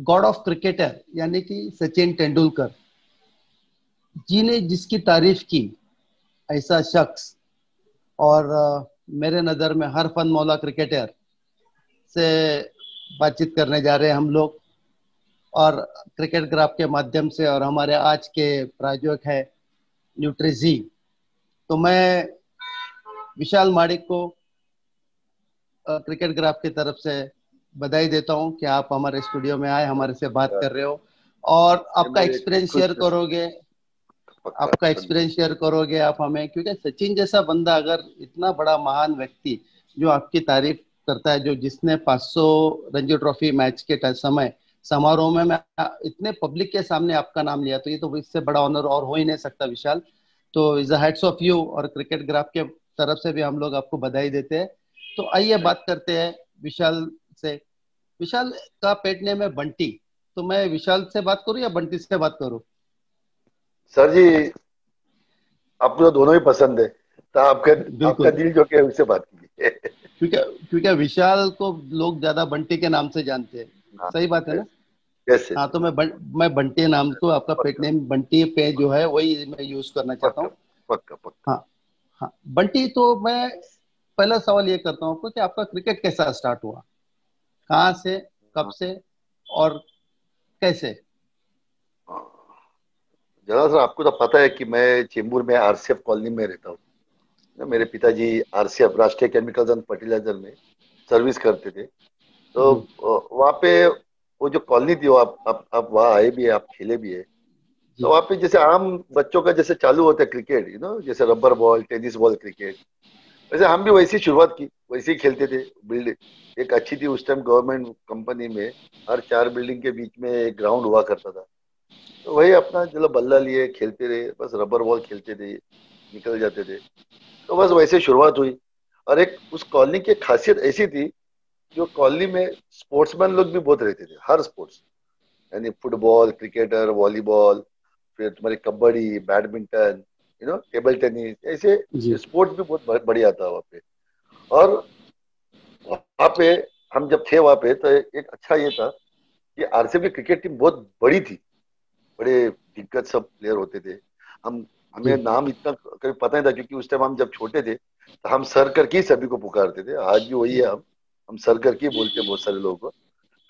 God of cricketer यानी कि सचिन तेंदुलकर, जी ने जिसकी तारीफ़ की, ऐसा शख्स, और मेरे नज़र में हर फन मौला क्रिकेटर से बातचीत करने जा रहे हैं हम लोग, और क्रिकेट ग्राफ के माध्यम से, और हमारे आज के प्रायोजक है न्यूट्रीजी तो मैं विशाल माड़िक को क्रिकेट ग्राफ की तरफ़ से बधाई देता हूँ कि आप हमारे स्टूडियो में आए हमारे से बात कर रहे हो। और आपका एक्सपीरियंस शेयर करोगे। आपका एक्सपीरियंस शेयर करोगे आप हमें। क्योंकि सचिन जैसा बंदा अगर इतना बड़ा महान व्यक्ति जो आपकी तारीफ़ करता है जो जिसने 500 रणजी ट्रॉफी मैच के समय समारोह में मैं इतने पब्लिक के सामने आपका नाम लिया तो ये तो इससे बड़ा ऑनर और हो ही नहीं सकता विशाल। तो इज़ हेड्स ऑफ़ यू और क्रिकेट ग्राफ के तरफ़ से भी हम लोग आपको बधाई देते हैं। तो आइए बात करते हैं विशाल से। विशाल का पेट नेम है बंटी। तो मैं विशाल से बात करूँ या बंटी से बात करूँ? सर जी आपको तो दोनों ही पसंद है। तो आपका आपका दिल जो के उससे बात कीजिए। क्योंकि क्योंकि विशाल को लोग ज़्यादा बंटी के नाम से जानते हैं। हाँ, सही बात है ना? कैसे हाँ तो मैं बं, मैं बंटी नाम तो आपका पेट नेम बंटी पे जो है वही मैं यूज़ करना चाहता हूँ। पक्का पक्का। हाँ हाँ। बंटी तो मैं पहला सवाल ये करता हूँ आपको कि आपका क्रिकेट कैसा स्टार्ट हुआ? कहाँ से कब से और कैसे? जरा सर आपको तो पता है कि मैं चेंबूर में आरसीएफ कॉलोनी में रहता हूँ। मेरे पिताजी RCF Rashtriya chemicals and fertiliser में सर्विस करते थे। तो हम्म। वहाँ पे वो जो कॉलोनी थी वो आप आप, आप वहाँ आए भी है आप खेले भी है। तो वहाँ पे जैसे आम बच्चों का जैसे चालू होता है क्रिकेट यू नो जैसे rubber ball tennis ball cricket. वैसे हम भी वैसी शुरुआत की। वैसे ही खेलते थे बिल्डिंग एक अच्छी थी उस टाइम गवर्नमेंट कंपनी में हर चार बिल्डिंग के बीच में एक ग्राउंड हुआ करता था। तो वही अपना चलो बल्ला लिए खेलते रहे बस रबर बॉल खेलते थे निकल जाते थे। तो बस वैसे शुरुआत हुई। और एक उस कॉलोनी की खासियत ऐसी थी जो कॉलोनी में स्पोर्ट्समैन लोग भी बहुत रहते थे हर स्पोर्ट्स यानी फुटबॉल क्रिकेटर वॉलीबॉल फिर तुम्हारी kabaddi badminton you know table tennis ऐसे स्पोर्ट्स भी बहुत बढ़िया था वहाँ पे। और वहाँ पे हम जब थे वहाँ पे तो एक अच्छा ये था कि आरसीबी क्रिकेट टीम बहुत बड़ी थी। बड़े दिग्गज सब प्लेयर होते थे। हम हमें नाम इतना कभी पता नहीं था क्योंकि उस टाइम हम जब छोटे थे तो हम सर करके ही सभी को पुकारते थे। आज भी वही है हम। हम सर करके ही बोलते हैं बहुत सारे लोगों को।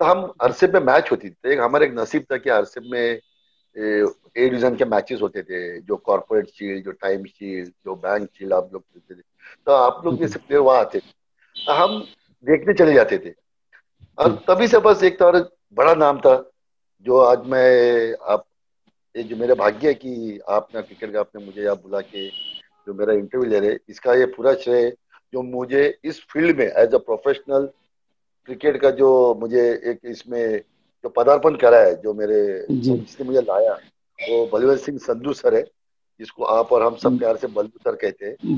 तो हम आरसीब में मैच होती थी। एक हमारा एक नसीब था कि आरसीब में ए डिवीज़न के मैचेस होते थे जो कॉर्पोरेट शील्ड जो टाइम शील्ड जो बैंक शील्ड आप लोग खेलते थे। तो आप लोग जैसे प्लेयर वहाँ आते थे। तो हम देखने चले जाते थे। और तभी से बस एक तो बड़ा नाम था जो आज मैं आप ये जो मेरा भाग्य है कि आपने क्रिकेट का आपने मुझे यहाँ बुला के जो मेरा इंटरव्यू ले रहे इसका ये पूरा श्रेय जो मुझे इस फ़ील्ड में एज अ प्रोफेशनल क्रिकेट का जो मुझे एक इसमें जो पदार्पण करा है जो मेरे जिसने मुझे लाया वो बलवीर सिंह संधू सर है जिसको आप और हम सब प्यार से बल्लू सर कहते हैं।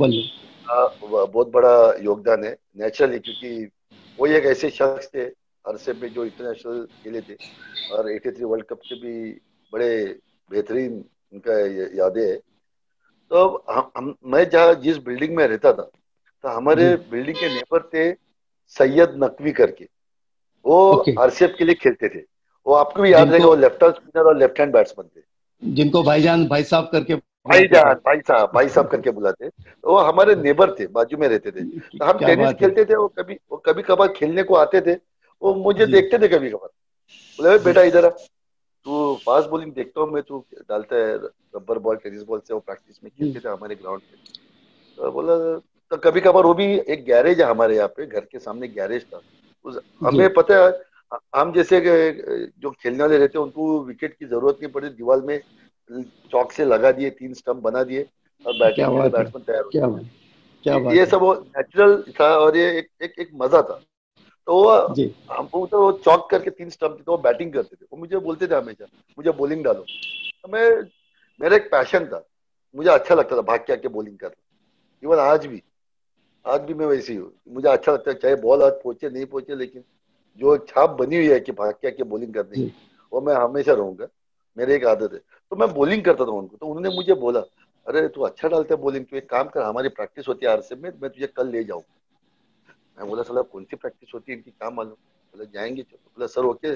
बहुत बड़ा योगदान है नेचुरली क्योंकि वो एक ऐसे शख्स थे अरसे में जो इंटरनेशनल खेले थे और एटी थ्री वर्ल्ड कप के भी बड़े बेहतरीन उनका यादें है। तो हम, हम मैं जहाँ जिस बिल्डिंग में रहता था तो हमारे बिल्डिंग के नेबर थे सैयद नकवी करके। वो आरसीएफ के लिए खेलते थे। वो आपको भी याद रहेगा वो लेफ़्ट हैंड स्पिनर और लेफ़्ट हैंड बैट्समैन थे। जिनको भाईजान भाई साहब करके भाईजान भाई साहब भाई साहब करके बुलाते वो हमारे नेबर थे बाजू में रहते थे। तो हम टेनिस खेलते थे वो कभी वो कभी कभार खेलने को आते थे। वो मुझे देखते थे कभी कभार। बोले बेटा इधर आ। तू फास्ट बॉलिंग देखता हूँ मैं तू डालता है रबर बॉल टेनिस बॉल से वो प्रैक्टिस में खेलते थे हमारे ग्राउंड पे। तो बोला तो कभी कभार वो भी एक गैरेज है हमारे यहाँ पे घर के सामने गैरेज था। उस हमें पता है हम जैसे जो खेलने वाले रहते हैं उनको विकेट की ज़रूरत नहीं पड़ती दीवार में चौक से लगा दिए तीन स्टंप बना दिए और बैटिंग बैट्समैन तैयार क्या क्या बात ये सब वो नेचुरल था और ये एक एक, एक मज़ा था। तो वो हमको तो वो चौक करके तीन स्टंप थे तो वो बैटिंग करते थे। वो मुझे बोलते थे हमेशा मुझे बॉलिंग डालो। तो मैं मेरा एक पैशन था। मुझे अच्छा लगता था भाग के आके बॉलिंग करना। इवन आज भी आज भी मैं वैसी हूँ मुझे अच्छा लगता है चाहे बॉल आज पहुँचे नहीं पहुँचे लेकिन जो छाप बनी हुई है कि भाग के आके बॉलिंग करने की वो मैं हमेशा रहूँगा। मेरी एक आदत है। तो मैं बॉलिंग करता था उनको तो उन्होंने मुझे बोला अरे तू अच्छा डालता है बॉलिंग तू एक काम कर हमारी प्रैक्टिस होती है आरसे में मैं तुझे कल ले जाऊँ मैं बोला सला कौन सी प्रैक्टिस होती है? इनकी काम मालूम बोला जाएँगे चलो। बोला सर ओके।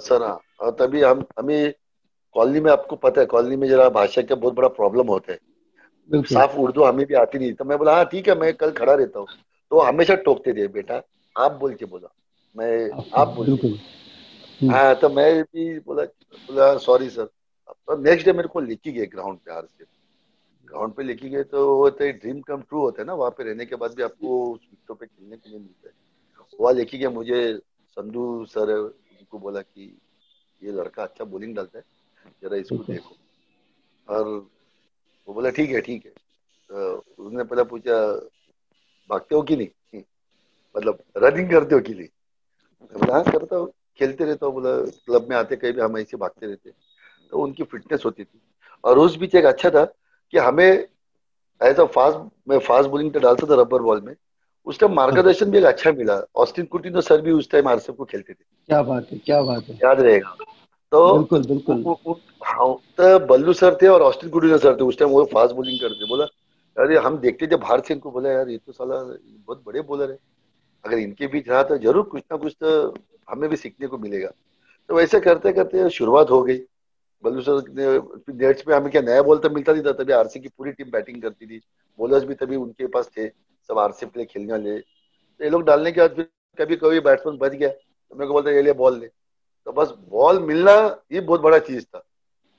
सर हाँ। तभी हम हमें कॉलोनी में आपको पता है कॉलोनी में जरा भाषा का बहुत बड़ा प्रॉब्लम होता है। साफ़ उर्दू हमें भी आती नहीं तो मैं बोला हाँ ठीक है मैं कल खड़ा रहता हूँ। तो हमेशा टोकते थे बेटा आप बोल के बोला। मैं आप बोल। हाँ तो मैं भी बोला बोला सॉरी सर तो नेक्स्ट डे मेरे को लेके गए ग्राउंड पे हार से। ग्राउंड पे लिखी गए तो वो तो ड्रीम कम ट्रू होता है ना वहाँ पे रहने के बाद भी आपको उस पिक्चर पे खेलने के लिए मिलता है। वहाँ लिखी गया मुझे संधू सर उनको बोला कि ये लड़का अच्छा बॉलिंग डालता है जरा इसको देखो। और वो बोला ठीक है ठीक है। तो उसने पहले पूछा भागते हो कि नहीं? मतलब रनिंग करते हो कि नहीं? बोला हाँ करता हूँ। खेलते रहता हूँ बोला क्लब में आते कहीं भी हम ऐसे भागते रहते तो उनकी फिटनेस होती थी। और उस बीच एक अच्छा था कि हमें एज अ फास्ट मैं फास्ट बॉलिंग तो डालता था रबर बॉल में। उस टाइम मार्गदर्शन भी एक अच्छा मिला। ऑस्टिन कुटिनो सर भी उस टाइम आरसीएफ को खेलते थे। क्या बात है क्या बात है। याद रहेगा। तो बिल्कुल बिल्कुल। हाँ तो बल्लू सर थे और ऑस्टिन कुटिनो सर थे उस टाइम वो फास्ट बॉलिंग करते बोला अरे हम देखते थे बाहर से इनको बोला यार ये तो साला बहुत बड़े बॉलर है। अगर इनके बीच रहा तो ज़रूर कुछ ना कुछ तो हमें भी सीखने को मिलेगा। तो वैसे करते करते शुरुआत हो गई। बल्लू सर ने नेट्स पे हमें क्या नया बॉल तो मिलता नहीं था, तभी आरसी की पूरी टीम बैटिंग करती थी। बॉलर्स भी तभी उनके पास थे, सब आरसी के लिए खेलने वाले। तो ये लोग डालने के बाद फिर कभी कभी बैट्समैन बच गया। तो मेरे को बोलते ये लिए बॉल ले। तो बस बॉल मिलना ये बहुत बड़ा चीज़ था।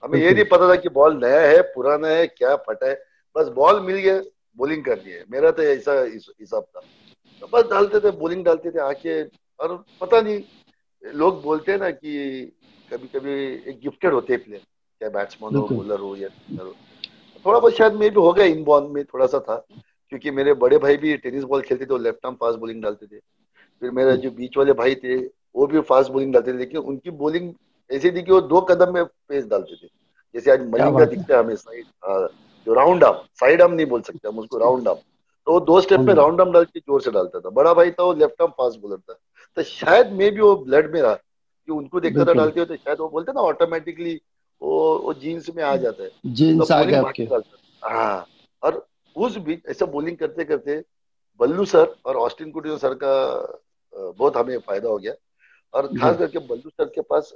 हमें ये नहीं पता था कि बॉल नया है, पुराना है, क्या फटा है। बस बॉल मिल गया बॉलिंग करनी है मेरा तो ऐसा हिसाब था। तो बस डालते थे बॉलिंग डालते थे, आके और पता नहीं लोग बोलते हैं ना कि कभी कभी एक गिफ्टेड होते हैं प्लेयर चाहे बैट्समैन हो बॉलर हो या हो। थोड़ा बहुत शायद मे भी हो गया इन बॉल में थोड़ा सा था क्योंकि मेरे बड़े भाई भी टेनिस बॉल खेलते थे वो लेफ़्ट आर्म फास्ट बॉलिंग डालते थे। फिर मेरे जो बीच वाले भाई थे वो भी फास्ट बॉलिंग डालते थे लेकिन उनकी बॉलिंग ऐसी थी कि वो दो कदम में पेस डालते थे। जैसे आज मलिंगा दिखता है हमें साइड जो राउंड आर्म साइड आर्म नहीं बोल सकते हम उसको राउंड आर्म तो वो दो स्टेप पे राउंड आर्म डाल के ज़ोर से डालता था। बड़ा भाई था वो लेफ़्ट आर्म फास्ट बॉलर था। तो शायद मे भी वो ब्लड में रहा। कि उनको देखता था डालते हो तो शायद वो बोलते ना ऑटोमेटिकली वो वो जीन्स में आ जाता है। जीन्स तो आ गया आपके। हाँ और उस बीच ऐसा बॉलिंग करते करते बल्लू सर और ऑस्टिन कुटियो सर का बहुत हमें फ़ायदा हो गया। और खास करके बल्लू सर के पास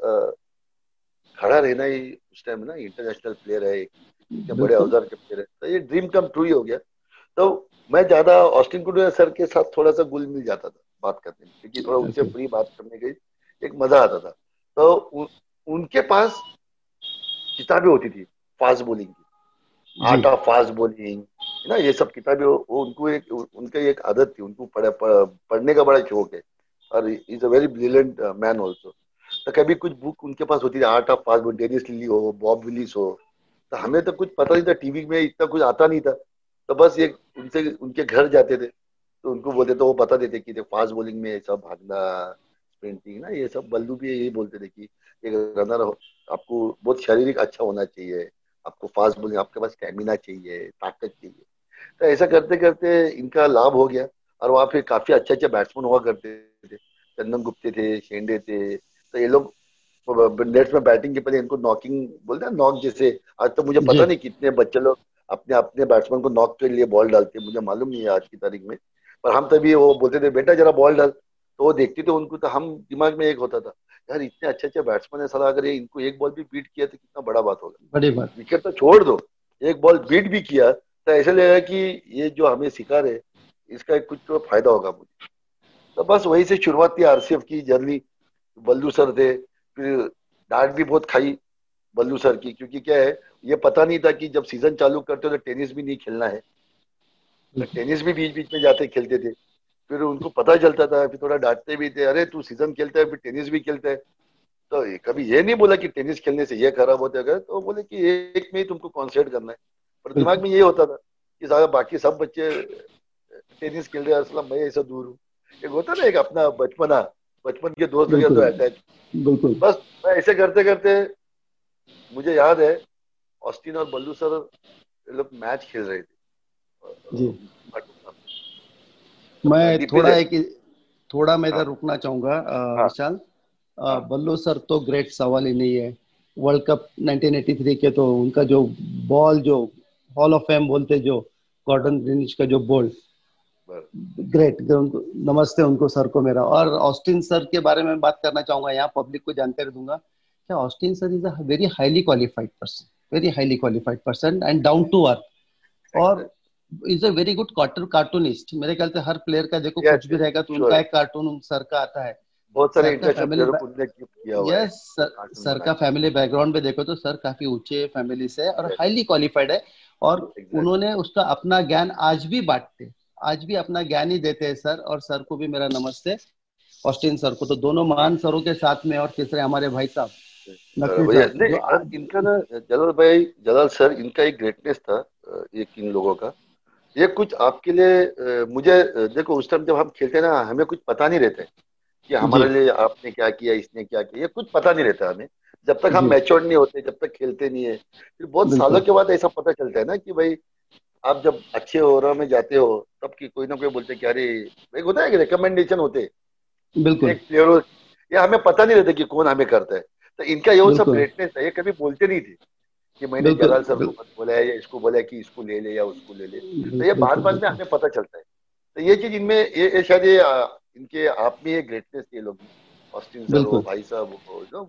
खड़ा रहना ही उस टाइम ना इंटरनेशनल प्लेयर है एक बड़े औज़ार के प्लेयर है। तो ये ड्रीम कम ट्रू ही हो गया। तो मैं ज़्यादा ऑस्टिन कुटियो सर के साथ थोड़ा सा गुल मिल जाता था। बात करने में क्योंकि थोड़ा उनसे फ्री बात करने गई एक मज़ा आता था। तो उ, उनके पास किताबें होती थी फास्ट बॉलिंग की। आर्ट ऑफ़ फास्ट बॉलिंग ना ये सब किताबें वो उनको एक उनका एक आदत थी उनको पढ़, पढ़ने का बड़ा शौक है। और is a very brilliant man also तो कभी कुछ बुक उनके पास होती थी art of fast bowling Dennis Lillee हो बॉब विलिस हो तो हमें तो कुछ पता नहीं था टीवी में इतना कुछ आता नहीं था। तो बस ये उनसे उनके घर जाते थे। तो उनको बोलते तो वो बता देते कि फास्ट बॉलिंग में सब भागना स्प्रिंटिंग ना ये सब बल्लू भी यही बोलते थे कि एक रनर आपको बहुत शारीरिक अच्छा होना चाहिए आपको फास्ट बॉलिंग आपके पास स्टेमिना चाहिए ताकत चाहिए। तो ऐसा करते करते इनका लाभ हो गया और वहाँ पे काफ़ी अच्छे अच्छे बैट्समैन हुआ करते थे। चंदन गुप्ते थे शेंडे थे तो ये लोग नेट्स में बैटिंग के पहले इनको नॉकिंग बोलते हैं नॉक जैसे आज तो मुझे पता नहीं कितने बच्चे लोग अपने अपने बैट्समैन को नॉक के लिए बॉल डालते हैं मुझे मालूम नहीं है आज की तारीख में। पर हम तभी वो बोलते थे बेटा जरा बॉल डाल। तो वो देखते थे उनको तो हम दिमाग में एक होता था यार इतने अच्छे अच्छे बैट्समैन है सलाह अगर इनको एक बॉल भी बीट किया तो कितना बड़ा बात होगा। बड़ी बात। विकेट तो छोड़ दो एक बॉल बीट भी किया तो ऐसे लगेगा कि ये जो हमें सिखा रहे इसका कुछ तो फ़ायदा होगा मुझे। तो बस वही से शुरुआत थी आरसीएफ की जर्नी। बल्लू सर थे फिर डांट भी बहुत खाई बल्लू सर की क्योंकि क्या है ये पता नहीं था कि जब सीज़न चालू करते हो तो टेनिस भी नहीं खेलना है। टेनिस भी बीच बीच में जाते खेलते थे। फिर उनको पता चलता था फिर थोड़ा डांटते भी थे अरे तू सीज़न खेलता है फिर टेनिस भी खेलता है। तो कभी ये नहीं बोला कि टेनिस खेलने से ये खराब होता है तो बोले कि एक में ही तुमको कॉन्सेंट्रेट करना है। पर दिमाग में ये होता था कि ज़्यादा बाकी सब बच्चे टेनिस खेल रहे हैं असलम मैं ऐसा दूर हूँ। एक होता ना एक अपना बचपना बचपन के दोस्त वगैरह तो अटैच बिल्कुल। बस मैं ऐसे करते करते मुझे याद है ऑस्टिन और बल्लू सर लोग मैच खेल रहे थे। जी। मैं थोड़ा एक थोड़ा मैं इधर हाँ। रुकना चाहूँगा हाँ। विशाल। हाँ। बल्लू सर तो ग्रेट सवाल ही नहीं है। वर्ल्ड कप 1983 के तो उनका जो बॉल जो हॉल ऑफ़ फेम बोलते जो गॉर्डन ग्रीनिश का जो बॉल ग्रेट नमस्ते उनको सर को मेरा। और ऑस्टिन सर के बारे में बात करना चाहूँगा यहाँ पब्लिक को जानकारी दूँगा। क्या Austin sir is a very highly qualified person very highly qualified person and down to earth और is a very good cartoon cartoonist मेरे ख्याल से हर प्लेयर का देखो कुछ भी रहेगा तो उनका एक कार्टून सर का आता है। बहुत सारे यस सर का। फैमिली बैकग्राउंड में देखो तो सर काफ़ी ऊँचे फैमिली से और हाईली क्वालिफाइड है। और उन्होंने उसका अपना ज्ञान आज भी बांटते आज भी अपना ज्ञान ही देते हैं सर और सर को भी मेरा नमस्ते। ऑस्टिन सर को तो दोनों महान सरों के साथ में और तीसरे हमारे भाई साहब। इनका ना जलाल भाई जलाल सर इनका एक ग्रेटनेस था एक इन लोगों का। ये कुछ आपके लिए मुझे देखो उस टाइम जब हम खेलते ना हमें कुछ पता नहीं रहता कि हमारे लिए आपने क्या किया इसने क्या किया ये कुछ पता नहीं रहता हमें। जब तक हम मैच्योर नहीं होते जब तक खेलते नहीं है फिर बहुत सालों के बाद ऐसा पता चलता है ना कि भाई आप जब अच्छे ओवर में जाते हो तब की कोई ना कोई बोलते कि अरे एक होता है कि रिकमेंडेशन होते बिल्कुल। एक प्लेयर ये हमें पता नहीं रहता कि कौन हमें करता है। तो इनका ये सब ग्रेटनेस है ये कभी बोलते नहीं थे। कि मैंने जलाल सर को बोला है या इसको बोला है कि इसको ले ले या उसको ले ले। तो ये बाद बाद में हमें पता चलता है। तो ये चीज़ इनमें ये शायद ये इनके आप में ये ग्रेटनेस ये लोग ऑस्टिन सर हो भाई साहब हो जो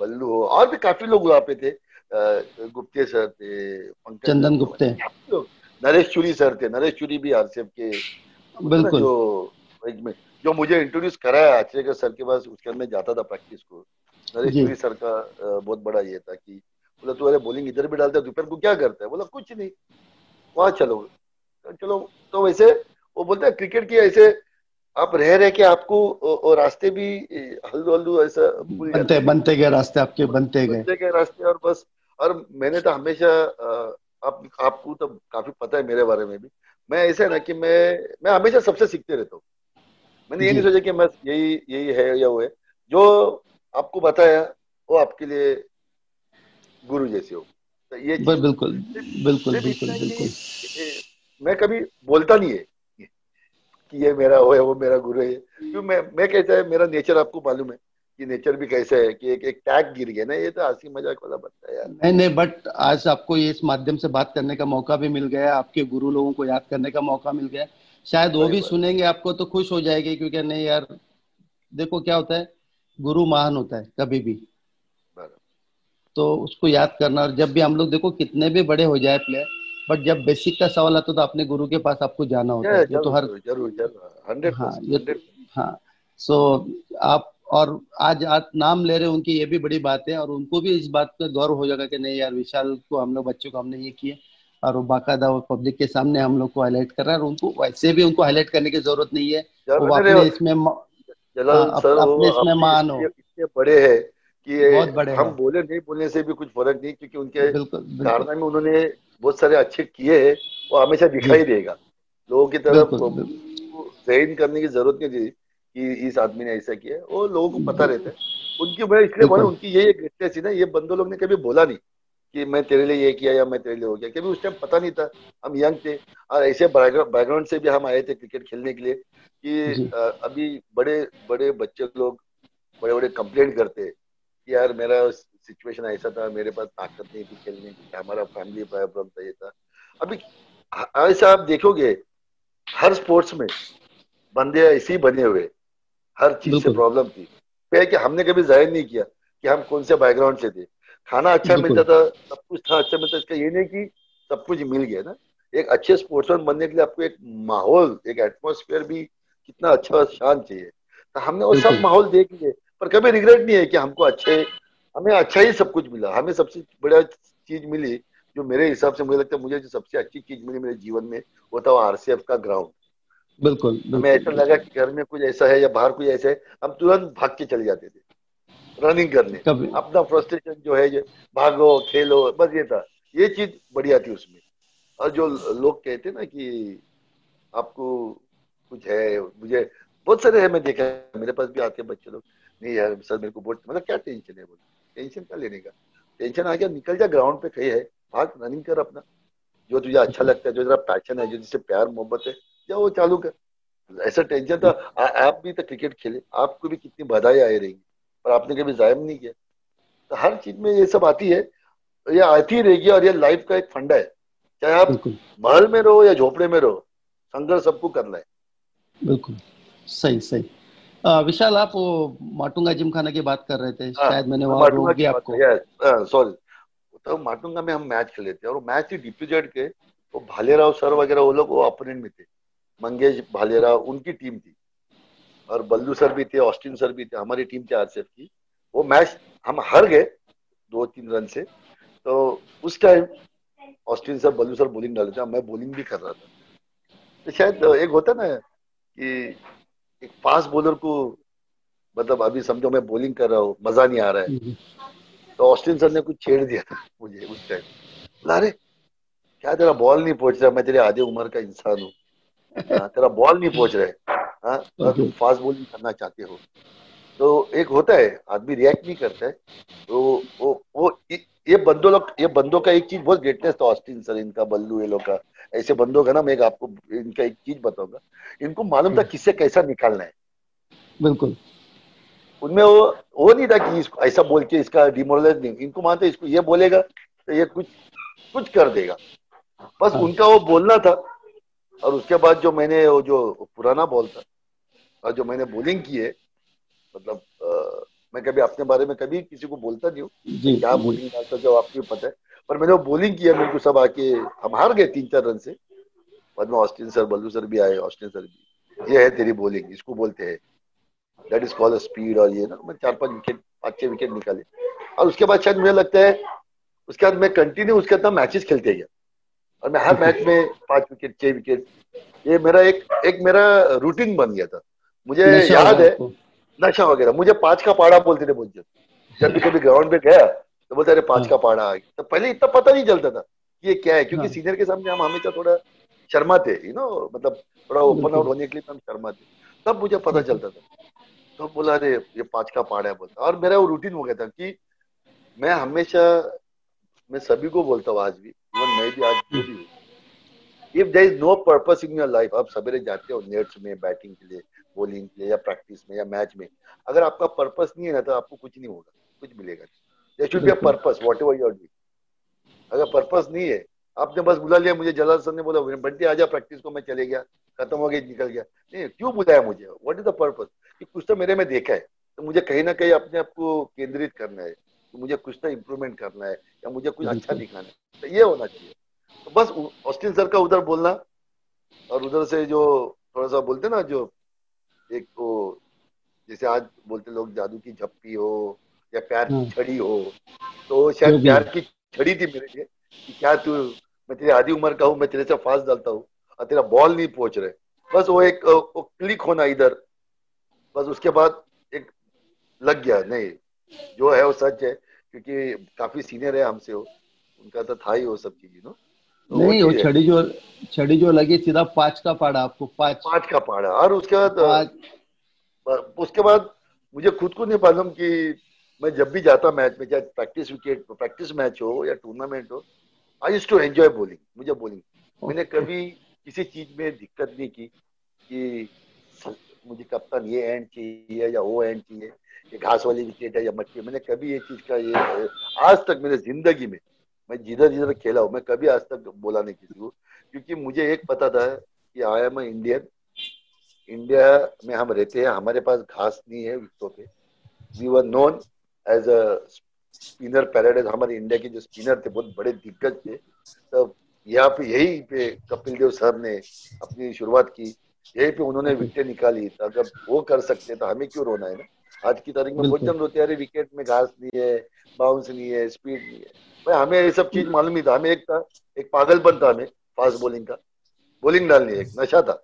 बल्लू हो और भी काफ़ी लोग वहाँ पे थे। गुप्ते सर थे चंदन गुप्ते। नरेश चुरी सर थे नरेश चुरी भी आरसीएफ के बिल्कुल। जो जो मुझे इंट्रोड्यूस कराया आचार्य सर के पास उसके अंदर जाता था प्रैक्टिस को। नरेश चुरी सर का बहुत बड़ा ये था कि बोला तू अरे बॉलिंग इधर भी डालता है दोपहर को क्या करता है? बोला कुछ नहीं। वहाँ चलो। चलो तो वैसे वो बोलते हैं क्रिकेट की ऐसे आप रह रहे के आपको और रास्ते भी हल्दू हल्दू ऐसा बनते बनते गए रास्ते आपके बनते गए। बनते गए रास्ते और बस और मैंने तो हमेशा आप आपको तो काफ़ी पता है मेरे बारे में भी। मैं ऐसा है ना कि मैं मैं हमेशा सबसे सीखते रहता हूँ। मैंने ये नहीं सोचा कि मैं यही यही है या वो है। जो आपको बताया वो आपके लिए गुरु जैसे हो। तो ये बिल्कुल बिल्कुल बिल्कुल बिल्कुल। मैं कभी बोलता नहीं है कि ये मेरा हो है वो मेरा गुरु है। क्यों मैं मैं कैसा है मेरा नेचर आपको मालूम है कि नेचर भी कैसे है कि एक एक टैग गिर गया ना ये तो हँसी मज़ाक वाला बनता है यार। नहीं नहीं बट आज आपको ये इस माध्यम से बात करने का मौका भी मिल गया आपके गुरु लोगों को याद करने का मौका मिल गया। शायद वो भी सुनेंगे आपको तो खुश हो जाएगी क्योंकि नहीं यार देखो क्या होता है गुरु महान होता है कभी भी। तो उसको याद करना और जब भी हम लोग देखो कितने भी बड़े हो जाए प्लेयर बट जब बेसिक का सवाल आता तो अपने गुरु के पास आपको जाना होता है। ये तो हर ज़रूर ज़रूर हाँ ये तो हाँ सो आप और आज आप नाम ले रहे हैं उनकी ये भी बड़ी बात है और उनको भी इस बात का गौरव हो जाएगा कि नहीं यार विशाल को हम लोग बच्चों को हमने ये किया और वो बाकायदा वो पब्लिक के सामने हम लोग को हाईलाइट कर रहा है और उनको वैसे भी उनको हाईलाइट करने की ज़रूरत नहीं है। वो अपने इसमें अपने इसमें मान हो। बड़े है। कि बहुत बड़े हम बोले नहीं बोलने से भी कुछ फ़र्क नहीं क्योंकि उनके धारणा में उन्होंने बहुत सारे अच्छे किए हैं वो हमेशा दिखाई देगा। लोगों की तरफ़ जहन करने की ज़रूरत नहीं थी कि इस आदमी ने ऐसा किया। वो लोगों को पता रहता है। उनकी मैं इसलिए बोला उनकी ये ग्रेटनेस थी ना ये बंदो लोग ने कभी बोला नहीं कि मैं तेरे लिए ये किया या मैं तेरे लिए हो गया कभी उस टाइम पता नहीं था। हम यंग थे और ऐसे बैकग्राउंड से भी हम आए थे क्रिकेट खेलने के लिए कि अभी बड़े बड़े बच्चे लोग बड़े बड़े कंप्लेंट करते कि यार मेरा सिचुएशन ऐसा था मेरे पास ताकत नहीं थी खेलने की हमारा फैमिली प्रॉब्लम था ये था। अभी ऐसा आप देखोगे हर स्पोर्ट्स में बंदे ऐसे ही बने हुए हर चीज़ से प्रॉब्लम थी। है कि हमने कभी ज़ाहिर नहीं किया कि हम कौन से बैकग्राउंड से थे। खाना अच्छा मिलता था सब कुछ था अच्छा मिलता इसका ये नहीं कि सब कुछ मिल गया ना। एक अच्छे स्पोर्ट्समैन बनने के लिए आपको एक माहौल एक एटमोसफियर भी कितना अच्छा शांत चाहिए। तो हमने वो सब माहौल देख लिए। पर कभी रिग्रेट नहीं है कि हमको अच्छे हमें अच्छा ही सब कुछ मिला। हमें सबसे बड़ा चीज़ मिली जो मेरे हिसाब से मुझे लगता है मुझे जो सबसे अच्छी चीज़ मिली मेरे जीवन में वो था आरसीएफ का ग्राउंड बिल्कुल हमें ऐसा लगा कि घर में कुछ ऐसा है या बाहर कुछ ऐसा है हम तुरंत भाग के चले जाते थे रनिंग करने। अपना फ्रस्ट्रेशन जो है भागो खेलो बस ये था। ये चीज़ बढ़िया थी उसमें। और जो लोग कहते ना कि आपको कुछ है मुझे बहुत सारे है मैं देखा मेरे पास भी आते बच्चे लोग। नहीं यार सर मेरे को बहुत मतलब क्या टेंशन है बोले। टेंशन क्या लेने का? टेंशन आ गया निकल जा ग्राउंड पे खड़े है। भाग रनिंग कर अपना। जो तुझे अच्छा लगता है जो तेरा पैशन है जो जिससे प्यार मोहब्बत है जा वो चालू कर। ऐसा टेंशन था आ, आप भी तो क्रिकेट खेले। आपको भी कितनी बधाई आई रहेंगी पर आपने कभी जायम नहीं किया। तो हर चीज़ में ये सब आती है। ये आती रहेगी और ये लाइफ का एक फंडा है। चाहे आप महल में रहो या झोपड़े में रहो संघर्ष सबको करना है। बिल्कुल। सही सही। आ, विशाल आप वो माटुंगा जिम खाना की बात कर रहे थे हाँ, शायद मैंने वहाँ रोक दिया आपको। सॉरी तो माटुंगा में हम मैच खेले थे और मैच थी डिप्यूजेड के वो भालेराव सर वगैरह वो लोग वो अपोनेंट में थे। मंगेश भालेराव उनकी टीम थी। और बल्लू सर भी थे ऑस्टिन सर भी थे हमारी टीम थी आरसीएफ की। वो मैच हम हार गए दो तीन रन से। तो उस time Austin sir Ballu sir bowling डाले थे मैं बॉलिंग भी कर रहा था। तो शायद एक होता ना कि एक फास्ट बॉलर को मतलब अभी समझो मैं बॉलिंग कर रहा हूँ मज़ा नहीं आ रहा है। हम्म। तो ऑस्टिन सर ने कुछ छेड़ दिया था मुझे उस टाइम बोला अरे क्या तेरा बॉल नहीं पहुँच रहा? मैं तेरे आधे उम्र का इंसान हूँ। हाँ, तेरा बॉल नहीं पहुँच रहा है। हाँ तुम फास्ट बॉलिंग करना चाहते हो। तो एक होता है आदमी रिएक्ट नहीं करता है। तो वो वो ये बंदों लोग ये बंदों का एक चीज़ बहुत ग्रेटनेस था ऑस्टिन सर इनका बल्लू ये लोग का। ऐसे बंदों का ना मैं आपको इनका एक चीज़ बताऊँगा। इनको मालूम था हम्म। किससे कैसा निकालना है। बिल्कुल। उनमें वो वो नहीं था कि इसको ऐसा बोल के इसका डिमोरलाइज नहीं इनको मानते इसको ये बोलेगा तो ये कुछ कुछ कर देगा। बस हाँ। उनका वो बोलना था और उसके बाद जो मैंने वो जो पुराना बॉल था और जो मैंने बॉलिंग की है मतलब मैं कभी अपने बारे में कभी किसी को बोलता नहीं हूँ। क्या बॉलिंग डालता जो आपको पता है। पर मैंने वो बॉलिंग किया मेरे को सब आके हम हार गए तीन चार रन से। बाद में ऑस्टिन सर बल्लू सर भी आए ऑस्टिन सर भी। ये है तेरी बॉलिंग इसको बोलते हैं। दैट इज़ कॉल स्पीड और ये ना मैं चार पाँच विकेट पाँच छह विकेट निकाले। और उसके बाद शायद मुझे लगता है उसके बाद मैं कंटिन्यू उसके अंदर मैचेस खेलते गया और मैं हर मैच में पाँच विकेट छह विकेट ये मेरा एक एक मेरा रूटीन बन गया था। मुझे याद है नशा वगैरह। मुझे पाँच का पाड़ा बोलते थे मुझे जब भी कभी ग्राउंड पे गया तो बोलते अरे पाँच हाँ। का पाड़ा आ गया। तो पहले इतना पता नहीं चलता था कि ये क्या है क्योंकि सीनियर हाँ। के सामने हम हमेशा थोड़ा शर्मा थे यू नो मतलब थोड़ा ओपन आउट होने के लिए हम शर्मा थे तब मुझे पता चलता था। तो बोला अरे ये पाँच का पाड़ा है बोलता। और मेरा वो रूटीन हो गया था कि मैं हमेशा मैं सभी को बोलता हूँ आज भी इवन मैं भी आज भी if there is no purpose in your life आप सवेरे जाते हो नेट्स में बैटिंग के लिए बॉलिंग लिए या प्रैक्टिस में या मैच में। अगर आपका पर्पस नहीं है ना तो आपको कुछ नहीं होगा कुछ मिलेगा नहीं। Should be a purpose whatever you're doing अगर पर्पस नहीं है आपने बस बुला लिया मुझे जलाल सर ने बोला बंटी आ जा प्रैक्टिस को मैं चले गया खत्म हो गया निकल गया। नहीं क्यों बुलाया मुझे? व्हाट इज़ द पर्पस कि कुछ तो मेरे में देखा है। तो मुझे कहीं ना कहीं अपने आप को केंद्रित करना है। तो मुझे कुछ तो इम्प्रूवमेंट करना है या मुझे कुछ अच्छा दिखाना है। तो ये होना चाहिए। तो बस ऑस्टिन सर का उधर बोलना और उधर से जो थोड़ा सा बोलते ना जो एक वो जैसे आज बोलते लोग जादू की झप्पी हो या प्यार की हाँ। छड़ी हो तो शायद प्यार की छड़ी थी मेरे लिए कि क्या तू मैं तेरी आधी उम्र का हूँ मैं तेरे से फास्ट डालता हूँ और तेरा बॉल नहीं पहुँच रहे। बस वो एक वो क्लिक होना इधर बस उसके बाद एक लग गया नहीं जो है वो सच है क्योंकि काफ़ी सीनियर है हमसे वो उनका तो था ही वो सब चीज़ नो नहीं वो छड़ी जो छड़ी जो लगी सीधा पाँच का पाड़ा आपको पाँच। पाँच का पाड़ा और उसके बाद उसके बाद मुझे खुद को नहीं मालूम कि मैं जब भी जाता मैच में चाहे प्रैक्टिस विकेट प्रैक्टिस मैच हो या टूर्नामेंट हो I used to enjoy bowling मुझे बॉलिंग मैंने कभी किसी चीज़ में दिक्कत नहीं की कि मुझे कप्तान ये एंड चाहिए या वो एंड चाहिए ये घास वाली विकेट है या मट्टी मैंने कभी ये चीज़ का ये आज तक मेरे ज़िंदगी में मैं जिधर जिधर खेला हूँ, मैं कभी आज तक बोला नहीं किसी को, क्योंकि मुझे एक पता था कि आई एम इंडियन इंडिया में हम रहते हैं, हमारे पास घास नहीं है विकटों पे. We were known as a spinner paradise हमारे इंडिया के जो स्पिनर थे, बहुत बड़े दिग्गज थे. तो यहाँ पे यही पे कपिल देव सर ने अपनी शुरुआत की. यही पे उन्होंने विकेट निकाली. तो अगर वो कर सकते तो हमें क्यों रोना है ना? आज की तारीख में बहुत अरे विकेट में घास नहीं है बाउंस नहीं है स्पीड नहीं है। भाई हमें ये सब चीज़ मालूम ही था। हमें एक था एक पागलपन था हमें फास्ट बॉलिंग का। बॉलिंग डालनी है एक नशा था।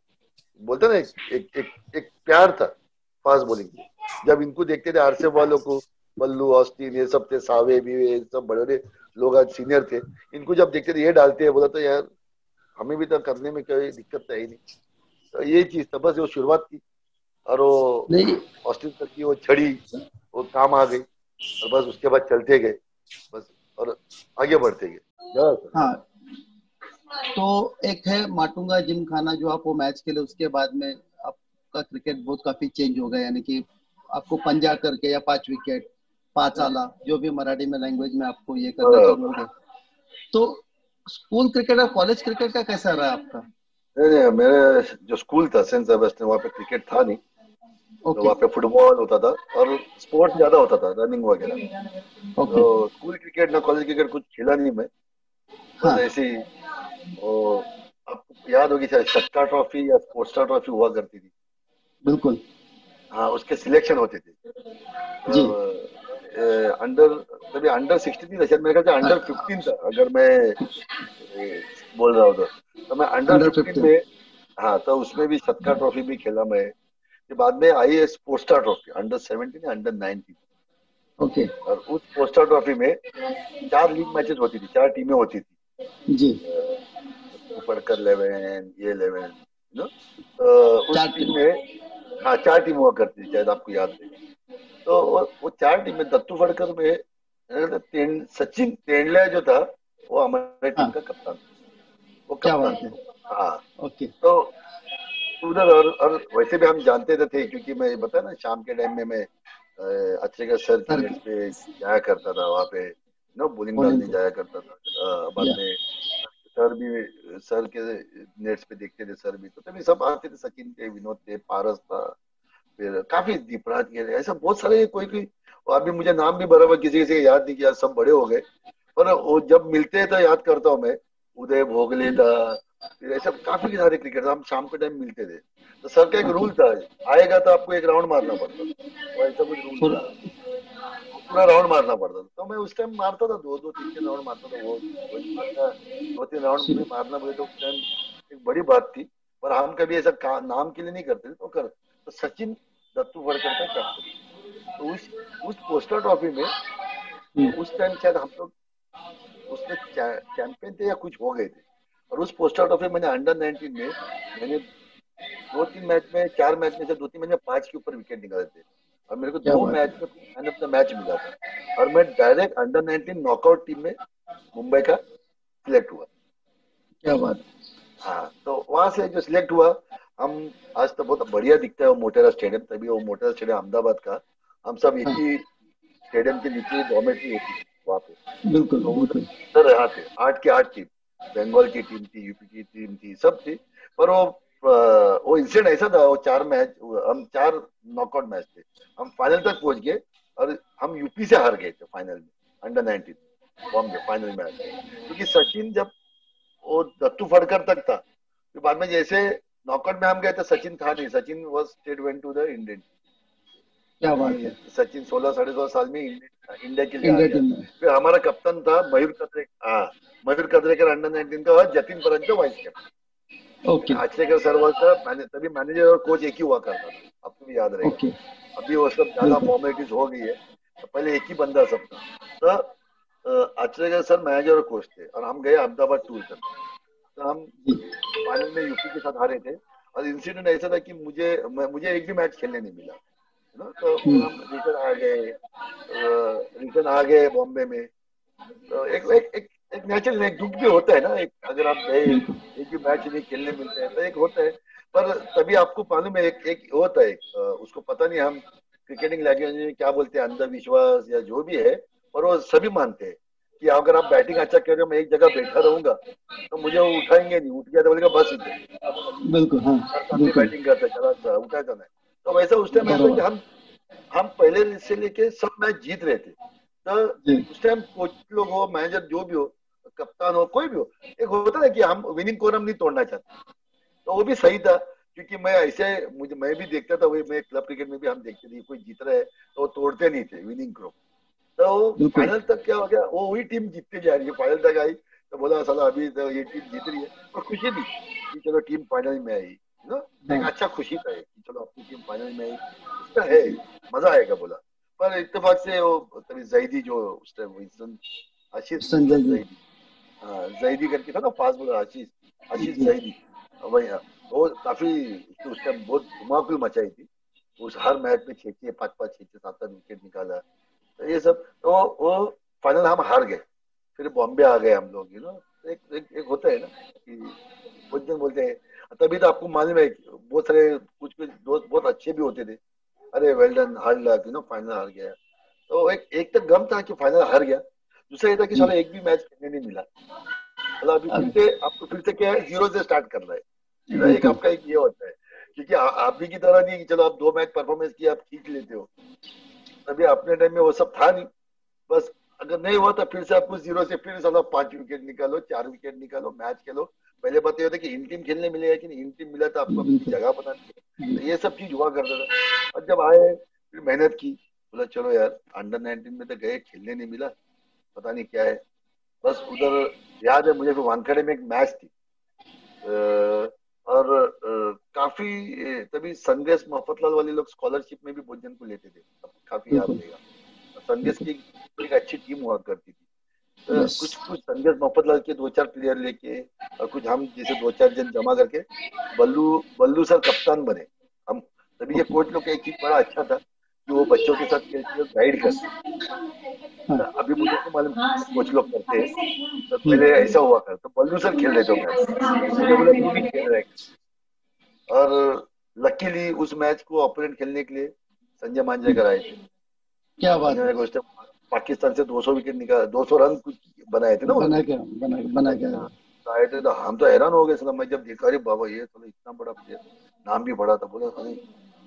बोलते ना एक एक एक, एक प्यार था फास्ट बॉलिंग जब इनको देखते थे आरसे वालों को बल्लू ऑस्टिन ये सब थे सावे भी ये सब बड़े बड़े लोग आज सीनियर थे। इनको जब देखते थे ये डालते हैं बोला तो यार हमें भी तो करने में कोई दिक्कत है ही नहीं। तो ये चीज़ था बस वो शुरुआत की। और वो ऑस्टिन तक की वो छड़ी वो काम आ गई और बस उसके बाद चलते गए बस और आगे बढ़ते गए। हाँ। तो एक है माटुंगा जिम खाना जो आप वो मैच खेले उसके बाद में आपका क्रिकेट बहुत काफ़ी चेंज हो गया यानी कि आपको पंजा करके या पाँच विकेट पाँच आला जो भी मराठी में लैंग्वेज में आपको ये करना हाँ। चालू हो। तो स्कूल क्रिकेट और कॉलेज क्रिकेट का कैसा रहा आपका? नहीं नहीं मेरा जो स्कूल था सेंट सेबेस्टियन वहाँ पे क्रिकेट था नहीं। Okay. तो वहाँ पे फुटबॉल होता था और स्पोर्ट्स ज़्यादा होता था रनिंग वगैरह। Okay. तो स्कूल क्रिकेट ना कॉलेज क्रिकेट कुछ खेला नहीं मैं। हाँ. ऐसी आपको याद होगी शायद शक्का ट्रॉफी या स्पोर्ट्स ट्रॉफी हुआ करती थी। बिल्कुल। हाँ उसके सिलेक्शन होते थे। जी। अंडर तभी अंडर सिक्सटीन था शायद मेरे ख्याल अंडर फिफ्टीन था अगर मैं बोल रहा हूँ तो, तो मैं अंडर फिफ्टीन में हाँ तो उसमें भी सत्का ट्रॉफी भी खेला मैं। के बाद में I S poster trophy under seventeen under nineteen okay और उस स्पोर्ट्सटा ट्रॉफी में चार लीग मैचेस होती थी चार टीमें होती थी। जी। पढ़कर इलेवन ये इलेवन नो उस टीम में हाँ चार टीम हुआ करती थी शायद आपको याद है। तो वो चार टीम में दत्तू फड़कर में तेन, सचिन तेंडले जो था वो हमारे टीम हाँ। का कप्तान वो कप्तान हाँ। ओके। तो उधर और, और वैसे भी हम जानते थे क्योंकि मैं बताया ना शाम के टाइम में मैं अच्छे का सर पे जाया करता था वहाँ पे नो बोलिंग डालने जाया करता था। बाद में सर भी सर के नेट्स पे देखते थे सर भी तो तभी सब आते थे सचिन थे विनोद थे पारस था फिर काफ़ी दीपराज के ऐसा बहुत सारे कोई कोई अभी मुझे नाम भी बराबर किसी किसी याद नहीं किया सब बड़े हो गए। पर वो जब मिलते हैं तो याद करता हूँ मैं उदय भोगले था ऐसा काफ़ी सारे क्रिकेटर हम शाम के टाइम मिलते थे। तो सर का एक रूल था आएगा तो आपको एक राउंड मारना पड़ता था। ऐसा कुछ रूल था। पूरा राउंड मारना पड़ता था। तो मैं उस टाइम मारता था दो दो तीन तीन राउंड मारता था वो दो तीन राउंड में मारना पड़े तो उस टाइम एक बड़ी बात थी। पर हम कभी ऐसा नाम के लिए नहीं करते थे तो कर तो सचिन दत्तू वड़कर का कैप्टन तो उस उस पोस्टर ट्रॉफी में। उस टाइम शायद हम लोग उसमें चैंपियन थे या कुछ हो गए थे। और उस पोस्टर ट्रॉफी मैंने अंडर नाइनटीन में मैंने दो तीन मैच में चार मैच में से दो तीन मैच में पाँच के ऊपर विकेट निकाले थे। और मेरे को दो मैच में मैन ऑफ़ द मैच मिला था। और मैं direct under nineteen knockout team में मुंबई का सिलेक्ट हुआ। क्या बात हाँ। तो वहाँ से जो सिलेक्ट हुआ हम आज तो बहुत बढ़िया दिखता है वो मोटेरा स्टेडियम तभी वो मोटेरा स्टेडियम अहमदाबाद का। हम सब एक ही स्टेडियम के नीचे डॉमेट्री होती थी वहाँ पे। बिल्कुल तो उधर यहाँ थे आठ के आठ टीम बंगाल की टीम थी, यूपी की टीम थी, सब थी। पर वो वो इंसिडेंट ऐसा था, वो चार मैच हम चार नॉकआउट मैच थे। हम फाइनल तक पहुँच गए और हम यूपी से हार गए थे फाइनल में under nineteen Bombay final match क्योंकि सचिन जब वो दत्तू फड़कर तक था तो बाद में जैसे नॉकआउट में हम गए तो सचिन था नहीं। Sachin was straight went to the Indian क्या बात है? सचिन सोलह साढ़े सोलह साल में इंडिया के लिए फिर हमारा कप्तान था मयूर कतरे हाँ मयूर कतरेकर अंडर नाइनटीन का Jatin परंज vice captain okay. Achrekar sir था तभी मैनेजर और कोच एक ही हुआ करता था आपको भी याद रहेगा। अभी वो सब ज़्यादा फॉर्मेलिटीज हो गई है तो पहले एक ही बंदा सब था। तो आचरेकर सर मैनेजर और कोच थे और हम गए अहमदाबाद टूर करने। तो हम फाइनल में यूपी के साथ हारे थे और इंसिडेंट ऐसा था कि मुझे मुझे एक भी मैच खेलने नहीं मिला। ना? तो हम्म। हम रिटर्न आ गए रिटर्न आ गए बॉम्बे में। तो एक एक एक एक नेचुरल एक दुख भी होता है ना एक अगर आप गए एक भी मैच नहीं खेलने मिलते हैं तो एक होता है। पर तभी आपको मालूम है एक एक होता है उसको पता नहीं हम क्रिकेटिंग लैंग्वेज में क्या बोलते हैं अंधविश्वास या जो भी है पर वो सभी मानते हैं कि अगर आप बैटिंग अच्छा कर रहे हो मैं एक जगह बैठा रहूँगा तो मुझे वो उठाएँगे नहीं उठ गया तो बोलेगा बस बिल्कुल हाँ, बैटिंग करते चला उठाया जाना तो वैसा उस टाइम ऐसा कि हम हम पहले से लेके सब मैच जीत रहे थे। तो उस टाइम कोच लोग हो मैनेजर जो भी हो कप्तान हो कोई भी हो एक होता है कि हम विनिंग कोरम नहीं तोड़ना चाहते। तो वो भी सही था क्योंकि मैं ऐसे मुझे मैं भी देखता था वही मैं क्लब क्रिकेट में भी हम देखते थे कोई जीत रहा है तो वो तोड़ते नहीं थे विनिंग क्रो तो फाइनल तक क्या हो गया वो वही टीम जीतते जा रही है फाइनल तक आई। तो बोला साला अभी तो ये टीम जीत रही है। और खुशी थी कि चलो टीम फाइनल में आई। ना हाँ। अच्छा खुशी का कि चलो अपनी टीम फाइनल में उसका है मज़ा आएगा बोला पर इतफाक से वो तभी जैदी जो उस टाइम आशीष जैदी हाँ जैदी करके था ना फास्ट बॉलर आशीष आशीष जैदी वही हाँ वो काफ़ी उस टाइम बहुत धुमाकुल मचाई थी उस हर मैच में छह छह पाँच पाँच छह छह सात सात विकेट निकाला तो ये सब तो वो फाइनल हम हार गए फिर बॉम्बे आ गए हम लोग यू नो एक एक होता है ना कि कुछ दिन बोलते हैं। तभी तो आपको मालूम है बहुत सारे कुछ कुछ दोस्त बहुत अच्छे भी होते थे। अरे well done hard luck you know final हार गया। तो एक एक तो गम था कि फाइनल हार गया। दूसरा ये था कि साला एक भी मैच खेलने नहीं मिला। मतलब अभी फिर से आपको फिर से क्या है ज़ीरो से स्टार्ट करना है। एक आपका एक ये होता है क्योंकि आप भी की तरह नहीं कि चलो आप दो मैच परफॉर्मेंस किया आप खींच लेते हो। अभी अपने टाइम में वो सब था नहीं। बस अगर नहीं हुआ तो फिर से आपको ज़ीरो से फिर साला पाँच विकेट निकालो चार विकेट निकालो मैच खेलो। पहले बात ये होता कि इन टीम खेलने मिलेगा कि नहीं? इन टीम मिला तो आपको अपनी जगह बनानी तो ये सब चीज़ हुआ करता था। और जब आए, फिर मेहनत की। बोला, चलो यार अंडर नाइनटीन में तो गए, खेलने नहीं मिला। पता नहीं क्या है। बस उधर याद है, मुझे फिर वानखेड़े में एक मैच थी। और काफ़ी तभी संदेश मोहफतलाल वाले लोग स्कॉलरशिप में भी भोजन को लेते थे। काफ़ी याद रहेगा। संदेश की एक अच्छी टीम हुआ करती थी। Yes. कुछ कुछ संदेश मोहफतलाल के दो चार प्लेयर लेके और कुछ हम जैसे दो चार जन जमा करके बल्लू बल्लू सर कप्तान बने। हम तभी ये कोच लोग का एक चीज़ बड़ा अच्छा था कि वो बच्चों के साथ खेलते गाइड करते। हाँ। अभी मुझे तो मालूम कोच लोग करते हैं। तो पहले ऐसा हुआ कर तो बल्लू सर खेल रहे थे मैच। मुझे बोला तू भी खेल रहे और लकीली उस मैच को ऑपोनेंट खेलने के लिए संजय मांजरेकर आए थे। क्या बात है। पाकिस्तान से 200 विकेट निकाल 200 रन कुछ बनाए थे ना बना क्या बना बना क्या आए थे तो हम तो हैरान हो गए सर मैं जब देखा अरे बाबा ये तो इतना बड़ा प्लेयर नाम भी बड़ा था बोला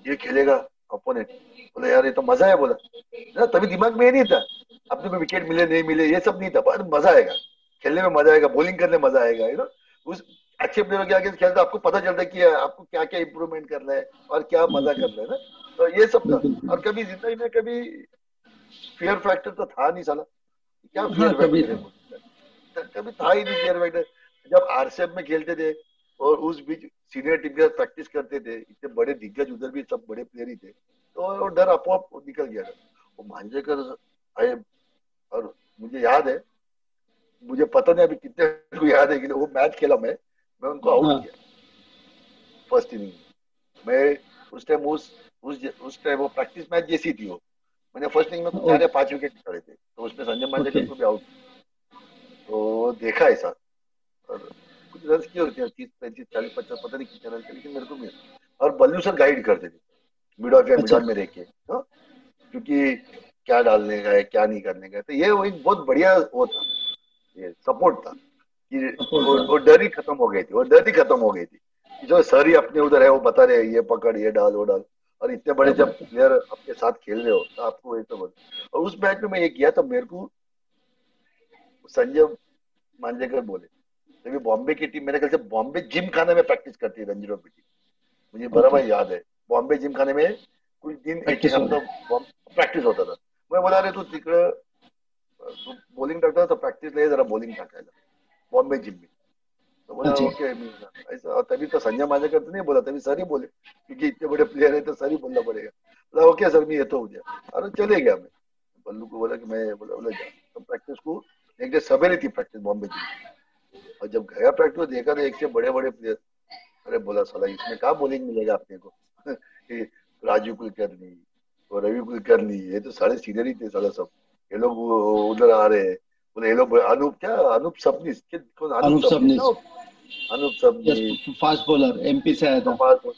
ये खेलेगा अपोनेंट बोला यार ये तो मज़ा है बोला। ना तभी दिमाग में ये नहीं था अपने को विकेट मिले नहीं मिले ये सब नहीं था पर मज़ा आएगा खेलने में मज़ा आएगा बॉलिंग करने मज़ा आएगा यू नो उस अच्छे प्लेयर के आगे खेलते आपको पता चलता है कि आपको क्या क्या इंप्रूवमेंट करना है और क्या मज़ा करना है ना? तो ये सब था। और कभी ज़िंदगी में कभी फियर फैक्टर तो था नहीं साला। क्या फियर हाँ, फैक्टर कभी था ही नहीं फियर फैक्टर जब आरसीएफ में खेलते थे और उस बीच सीनियर टीम के साथ प्रैक्टिस करते थे इतने बड़े दिग्गज उधर भी सब बड़े प्लेयर ही थे तो डर अपोअप निकल गया था। वो मांझेकर आए और मुझे याद है मुझे पता नहीं अभी कितने को याद है कि वो मैच खेला मैं मैं उनको आउट हाँ। किया। फ़र्स्ट इनिंग मैं। उस टाइम उस उस उस टाइम वो प्रैक्टिस मैच जैसी थी वो। मैंने फ़र्स्ट इनिंग में चार या पाँच विकेट निकाले थे तो उसमें संजय मांझेकर को भी आउट तो देखा ऐसा। और कुछ रन की होती है तीस पैंतीस चालीस पचास पता नहीं कितने रन थे लेकिन मेरे को मिल। और बल्लू सर गाइड करते थे मिड ऑफ़ या मिड में रह के हाँ? क्योंकि क्या डालने का है क्या नहीं करने का है। तो ये वो एक बहुत बढ़िया वो था ये सपोर्ट था कि वो, वो डर ही खत्म हो गई थी वो डर ही खत्म हो गई थी। जो सर ही अपने उधर है वो बता रहे ये पकड़ ये डाल वो डाल। और इतने बड़े जब प्लेयर आपके साथ खेल रहे हो तो आपको एक तो और उस मैच में मैं ये किया तो मेरे को संजय मांजेकर बोले। तभी बॉम्बे की टीम मेरे ख्याल से बॉम्बे जिम खाने में प्रैक्टिस करती है रणजी ट्रॉफी टीम मुझे बराबर याद है। बॉम्बे जिम खाने में कुछ दिन एक हफ़्ता होता था। मैं बोला रे तू तिकडं तू बॉलिंग टाकता तो प्रॅक्टिस ले जरा बॉलिंग टाकायला बॉम्बे जिम में। तो बोला ओके ऐसा तभी तो संजय मांजेकर तो नहीं बोला तभी सर ही बोले. क्योंकि इतने बड़े प्लेयर है तो सर ही बोलना पड़ेगा बोला ओके सर मैं येतो उद्या. अरे चले गया मैं बल्लू को बोला कि मैं बोला बोला जा. तो प्रैक्टिस को एक दिन सवेरे थी प्रैक्टिस बॉम्बे जिम और जब गया प्रैक्टिस देखा तो एक से बड़े बड़े प्लेयर अरे बोला साला इसमें कहा बॉलिंग मिलेगा अपने को? राजू कुलकर्णी और रवि कुलकर्णी ये तो सारे सीनियर ही थे साला सब। ये लोग उधर आ रहे हैं। बोले ये लोग अनूप क्या अनूप सपनी अनूप सपनी अनूप सपनी फास्ट बॉलर एमपी से आया था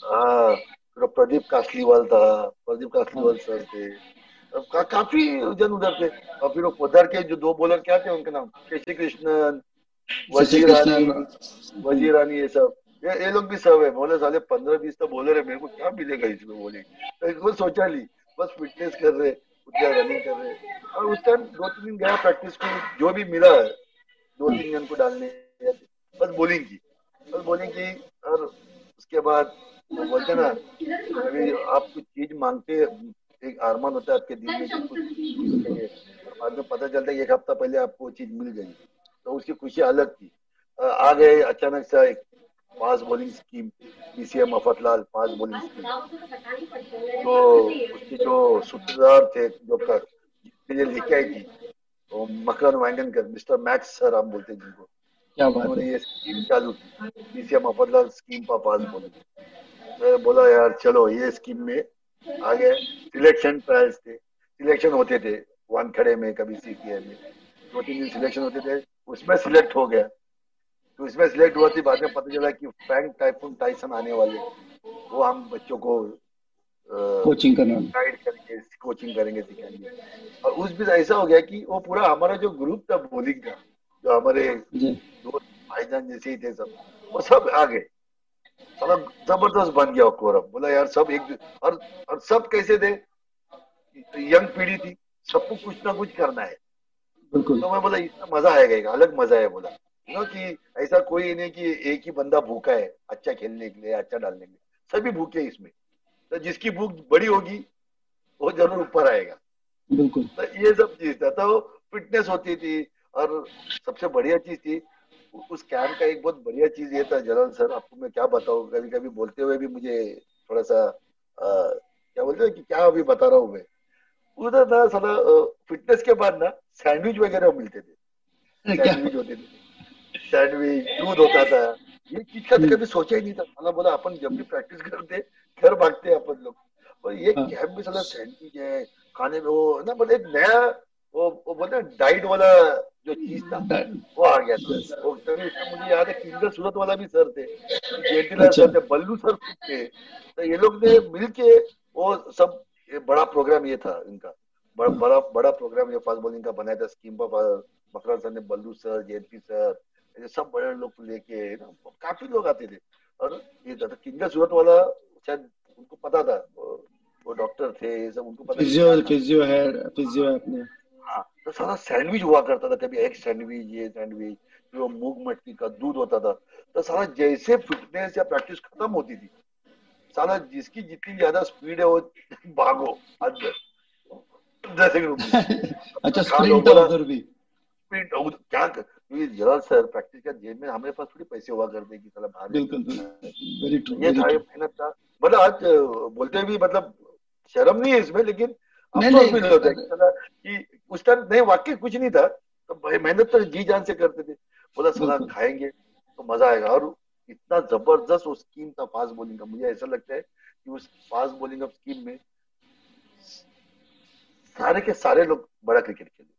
हाँ प्रदीप कासलीवाल था प्रदीप कासलीवाल। सर थे का, काफ़ी जन उधर थे और फिर उधर के जो दो बॉलर क्या थे उनके नाम? केसी कृष्णन वज़ीर रानी ये सब। ये ये लोग भी सब है बोले साले पंद्रह बीस तो बोले है मेरे को क्या मिलेगा इसमें बोले तो सोचा ली बस फिटनेस कर रहे। उतना रनिंग कर रहे। और उस टाइम दो तीन दिन गया प्रैक्टिस को जो भी मिला है, दो तीन जन को डालने, बस बॉलिंग की। बस बॉलिंग की, और उसके बाद वो बोलते ना, अभी आप कुछ चीज़ मांगते एक आरमान होता है आपके दिल में कुछ बाद में पता चलता है एक हफ़्ता पहले आपको चीज़ मिल गई। तो उसकी खुशी अलग थी। आ गए, अचानक से fast bowling scheme PCM Mafatlal fast bowling scheme. तो उसके जो सूत्रधार थे जो कर ये लेके आई थी तो Makran Waingankar mister Max sir हम बोलते हैं जिनको। क्या बात है। ये स्कीम चालू की पीसीएम मफतलाल स्कीम पर मैं बोला यार चलो ये स्कीम में आगे सिलेक्शन ट्रायल्स थे सिलेक्शन होते थे वानखड़े में कभी सीपीएम में दो तीन दिन सिलेक्शन होते थे उसमें सिलेक्ट हो गया। तो इसमें सिलेक्ट हुआ थी बाद में पता चला कि फ्रैंक टाइफून टाइसन आने वाले वो हम बच्चों को कोचिंग करना गाइड करेंगे कोचिंग करेंगे सिखाएँगे। और उस बीच ऐसा हो गया कि वो पूरा हमारा जो ग्रुप था बॉलिंग का जो हमारे दोस्त भाईजान जैसे ही थे सब वो सब आ गए साला ज़बरदस्त बन गया कोरम बोला यार सब एक और, और सब कैसे थे? यंग पीढ़ी थी सबको कुछ ना कुछ करना है। बिल्कुल। तो मैं बोला इतना मज़ा आएगा अलग मज़ा है बोला। नो कि ऐसा कोई नहीं कि एक ही बंदा भूखा है अच्छा खेलने के लिए अच्छा डालने के लिए। सभी भूखे इसमें। तो जिसकी भूख बड़ी होगी वो ज़रूर ऊपर आएगा। बिल्कुल। तो ये सब चीज़ था। तो फिटनेस होती थी और सबसे बढ़िया चीज़ थी उस कैंप का एक बहुत बढ़िया चीज़ ये था जलाल सर आपको मैं क्या बताऊँ? कभी कभी बोलते हुए भी मुझे थोड़ा सा आ, क्या बोलते हैं कि क्या अभी बता रहा हूँ मैं। उधर ना साला फिटनेस के बाद ना सैंडविच वगैरह मिलते थे। सैंडविच होते थे। सैंडविच दूध होता था। ये चीज़ का तो हम्म। कभी सोचा ही नहीं था। साला बोला अपन जब भी प्रैक्टिस करते घर भागते अपन लोग। और ये कैंप हाँ। में साला सैंडविच है खाने में वो ना मतलब एक नया वो वो बोलते डाइट वाला जो चीज़ था वो आ गया था। वो मुझे याद है किंगर सूरत वाला भी सर थे। जेटीलाल अच्छा। सर थे बल्लू सर थे। तो ये लोग ने मिलके वो सब ये बड़ा प्रोग्राम ये था इनका। बड़ा बड़ा बड़ा प्रोग्राम ये फास्ट बॉलिंग का बनाया था। स्कीम पर मकरान सर ने बल्लू सर जेपी सर सब बड़े लोग लेके ना काफ़ी लोग आते थे। और ये किंगर सूरत वाला शायद उनको पता था वो डॉक्टर थे ये सब उनको पता फिजियो फिजियो है फिजियो है अपने। हाँ तो सारा सैंडविच हुआ करता था कभी एक सैंडविच ये सैंडविच फिर वो मूंग मटकी का दूध होता था। तो सारा जैसे फिटनेस या प्रैक्टिस खत्म होती थी सारा जिसकी जितनी ज़्यादा स्पीड है वो भागो अंदर। जैसे अच्छा स्प्रिंट उधर भी। स्प्रिंट क्या जलाल सर प्रैक्टिस का जेब में हमारे पास थोड़ी पैसे हुआ करते कि साला बाहर बिल्कुल वेरी ट्रू ये था मेहनत था। मतलब आज बोलते भी मतलब शर्म नहीं है इसमें लेकिन अफसोस भी नहीं होता कि उस टाइम नहीं वाकई कुछ नहीं था। तो भाई मेहनत तो जी जान से करते थे। बोला साला खाएँगे तो मज़ा आएगा। और इतना ज़बरदस्त वो स्कीम था फास्ट बॉलिंग का। मुझे ऐसा लगता है कि उस फास्ट बॉलिंग ऑफ़ स्कीम में सारे के सारे लोग बड़ा क्रिकेट खेले।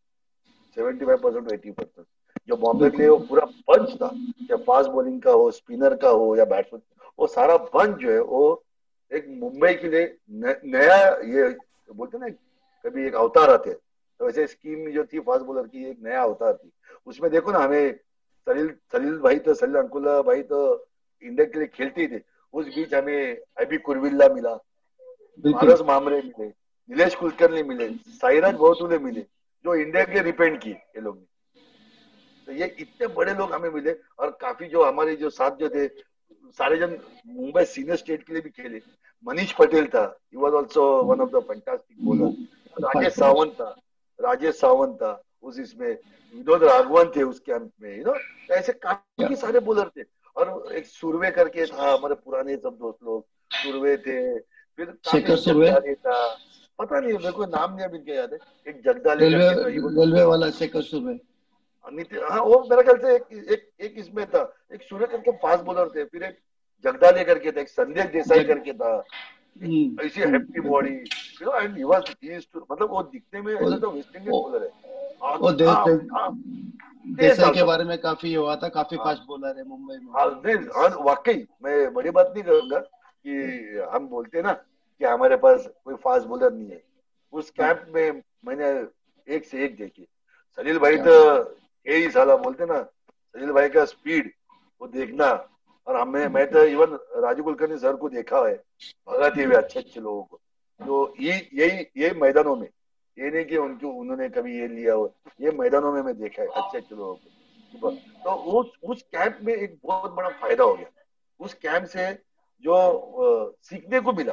Seventy five percent eighty percent जो बॉम्बे के लिए वो पूरा बंच था या फास्ट बॉलिंग का हो स्पिनर का हो या बैट्समैन वो सारा बंच जो है वो एक मुंबई के लिए न, नया ये बोलते ना कभी एक अवतार आते तो वैसे स्कीम जो थी फास्ट बॉलर की एक नया अवतार थी। उसमें देखो ना हमें सलील सलील भाई तो सलील अंकुला भाई तो इंडिया के लिए खेलते थे। उस बीच हमें अभी कुरविल्ला मिला मानस मामरे मिले नीलेश कुलकर्णी मिले साईराज बहुतुले मिले जो इंडिया के लिए रिपेंड किए ये लोग तो ये इतने बड़े लोग हमें मिले और काफ़ी जो हमारे जो साथ जो थे सारे जन मुंबई सीनियर स्टेट के लिए भी खेले। मनीष पटेल था he was also one of the fantastic bowler Rajesh Sawant था राजेश सावंत था उस इसमें विनोद राघवन थे उस कैंप में यू नो ऐसे काफ़ी सारे बॉलर थे। और एक सुरवे करके था हमारे पुराने सब दोस्त लोग सुरवे थे फिर काफ़ी था। पता नहीं मेरे को नाम नहीं अभी याद है। एक जगदाले रेलवे वाला शेखर सुरवे। हाँ वो मेरे ख्याल से एक एक एक इसमें था। एक सूर्य करके फास्ट बॉलर थे फिर एक जगदाले करके था एक संदेश देसाई करके था। हम्म। ऐसी happy body you know and he was मतलब वो दिखने में ऐसा तो वेस्ट इंडीज बॉलर है। वो देसाई के बारे में काफ़ी हुआ था काफ़ी फास्ट बॉलर है मुंबई में। हाँ वाकई मैं बड़ी बात नहीं करूँगा कि हम बोलते ना कि हमारे पास कोई फास्ट बॉलर नहीं है। उस कैंप में मैंने एक से एक देखी। सलील भाई तो यही साला बोलते ना, सलील भाई का स्पीड वो देखना। और हमें, मैं तो इवन राजू कुलकर्णी सर को देखा है भगाते हुए अच्छे अच्छे लोगों को। तो ये यही यही मैदानों में, ये नहीं कि उनके, उन्होंने कभी ये लिया हो, ये मैदानों में मैं देखा है, अच्छे अच्छे लोगों को। तो उस उस कैंप में एक बहुत बड़ा फ़ायदा हो गया। उस कैंप से जो सीखने को मिला,